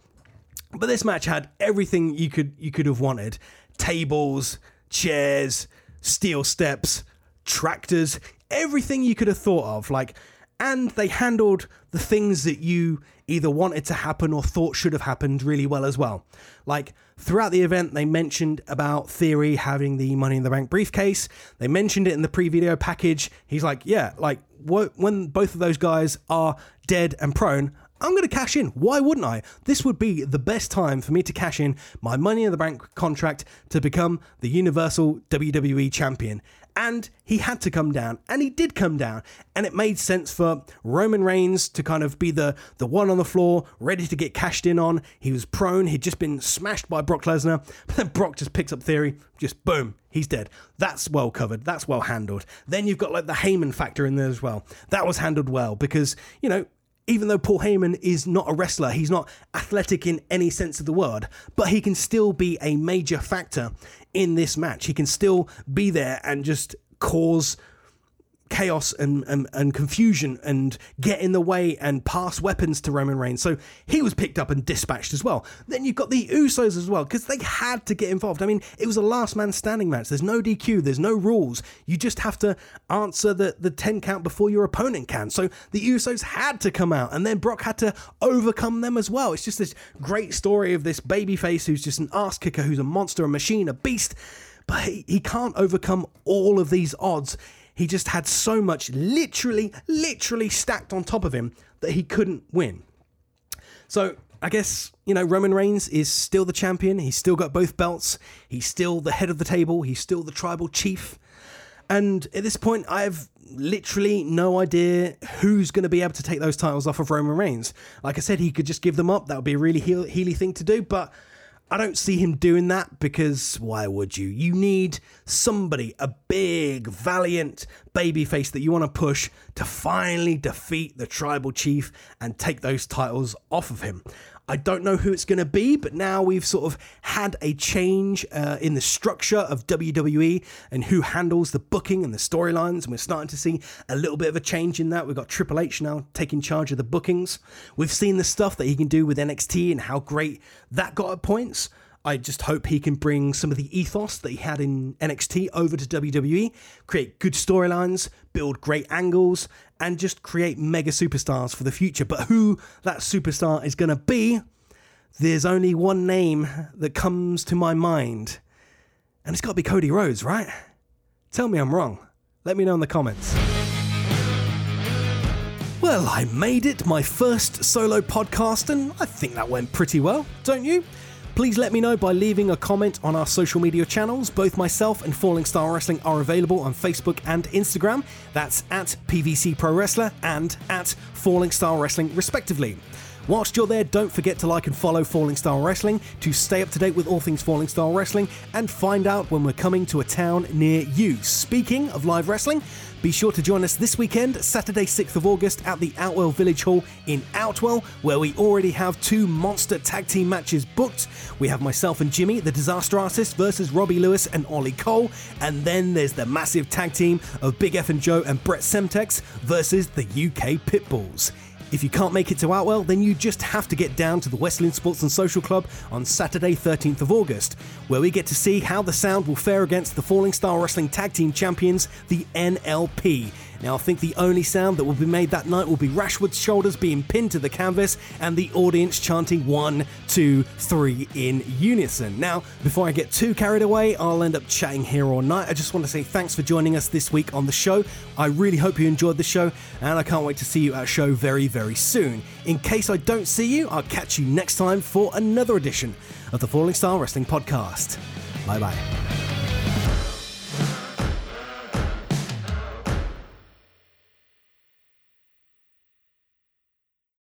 But this match had everything you could you could have wanted: tables, chairs, steel steps, tractors, everything you could have thought of. Like, and they handled the things that you either wanted to happen or thought should have happened really well as well. Like throughout the event, they mentioned about Theory having the Money in the Bank briefcase. They mentioned it in the pre-video package. He's like, yeah, like when both of those guys are dead and prone, I'm going to cash in. Why wouldn't I? This would be the best time for me to cash in my Money in the Bank contract to become the Universal WWE Champion. And he had to come down, and he did come down, and it made sense for Roman Reigns to kind of be the the one on the floor, ready to get cashed in on. He was prone; he'd just been smashed by Brock Lesnar, [LAUGHS] but then Brock just picks up Theory, just boom, he's dead. That's well covered. That's well handled. Then you've got like the Heyman factor in there as well. That was handled well because you know even though Paul Heyman is not a wrestler, he's not athletic in any sense of the word, but he can still be a major factor in this match. He can still be there and just cause chaos and, and, and confusion and get in the way and pass weapons to Roman Reigns. So he was picked up and dispatched as well. Then you've got the Usos as well because they had to get involved. I mean, it was a last man standing match. There's no DQ, there's no rules. You just have to answer the, the 10 count before your opponent can. So the Usos had to come out and then Brock had to overcome them as well. It's just this great story of this babyface who's just an ass kicker, who's a monster, a machine, a beast. But he, he can't overcome all of these odds he just had so much literally, literally stacked on top of him that he couldn't win. So I guess, you know, Roman Reigns is still the champion. He's still got both belts. He's still the head of the table. He's still the tribal chief. And at this point, I have literally no idea who's going to be able to take those titles off of Roman Reigns. Like I said, he could just give them up. That would be a really heely thing to do. But I don't see him doing that because why would you? You need somebody, a big, valiant babyface that you want to push to finally defeat the tribal chief and take those titles off of him. I don't know who it's going to be, but now we've sort of had a change uh, in the structure of WWE and who handles the booking and the storylines, and we're starting to see a little bit of a change in that. We've got Triple H now taking charge of the bookings. We've seen the stuff that he can do with NXT and how great that got at points. I just hope he can bring some of the ethos that he had in NXT over to WWE, create good storylines, build great angles, and just create mega superstars for the future. But who that superstar is going to be, there's only one name that comes to my mind, and it's got to be Cody Rhodes, right? Tell me I'm wrong. Let me know in the comments. Well, I made it, my first solo podcast, and I think that went pretty well, don't you? Please let me know by leaving a comment on our social media channels. Both myself and Falling Star Wrestling are available on Facebook and Instagram. That's at PVC Pro Wrestler and at Falling Star Wrestling, respectively. Whilst you're there, don't forget to like and follow Falling Star Wrestling to stay up to date with all things Falling Star Wrestling and find out when we're coming to a town near you. Speaking of live wrestling, be sure to join us this weekend, Saturday, 6th of August, at the Outwell Village Hall in Outwell, where we already have two monster tag team matches booked. We have myself and Jimmy, the Disaster Artist, versus Robbie Lewis and Ollie Cole, and then there's the massive tag team of Big F and Joe and Brett Semtex versus the UK Pitbulls. If you can't make it to Outwell, then you just have to get down to the West Lynn Sports and Social Club on Saturday, 13th of August, where we get to see how the sound will fare against the Falling Star Wrestling Tag Team Champions, the NLP. Now, I think the only sound that will be made that night will be Rashwood's shoulders being pinned to the canvas and the audience chanting one, two, three in unison. Now, before I get too carried away, I'll end up chatting here all night. I just want to say thanks for joining us this week on the show. I really hope you enjoyed the show, and I can't wait to see you at a show very, very soon. In case I don't see you, I'll catch you next time for another edition of the Falling Star Wrestling Podcast. Bye bye.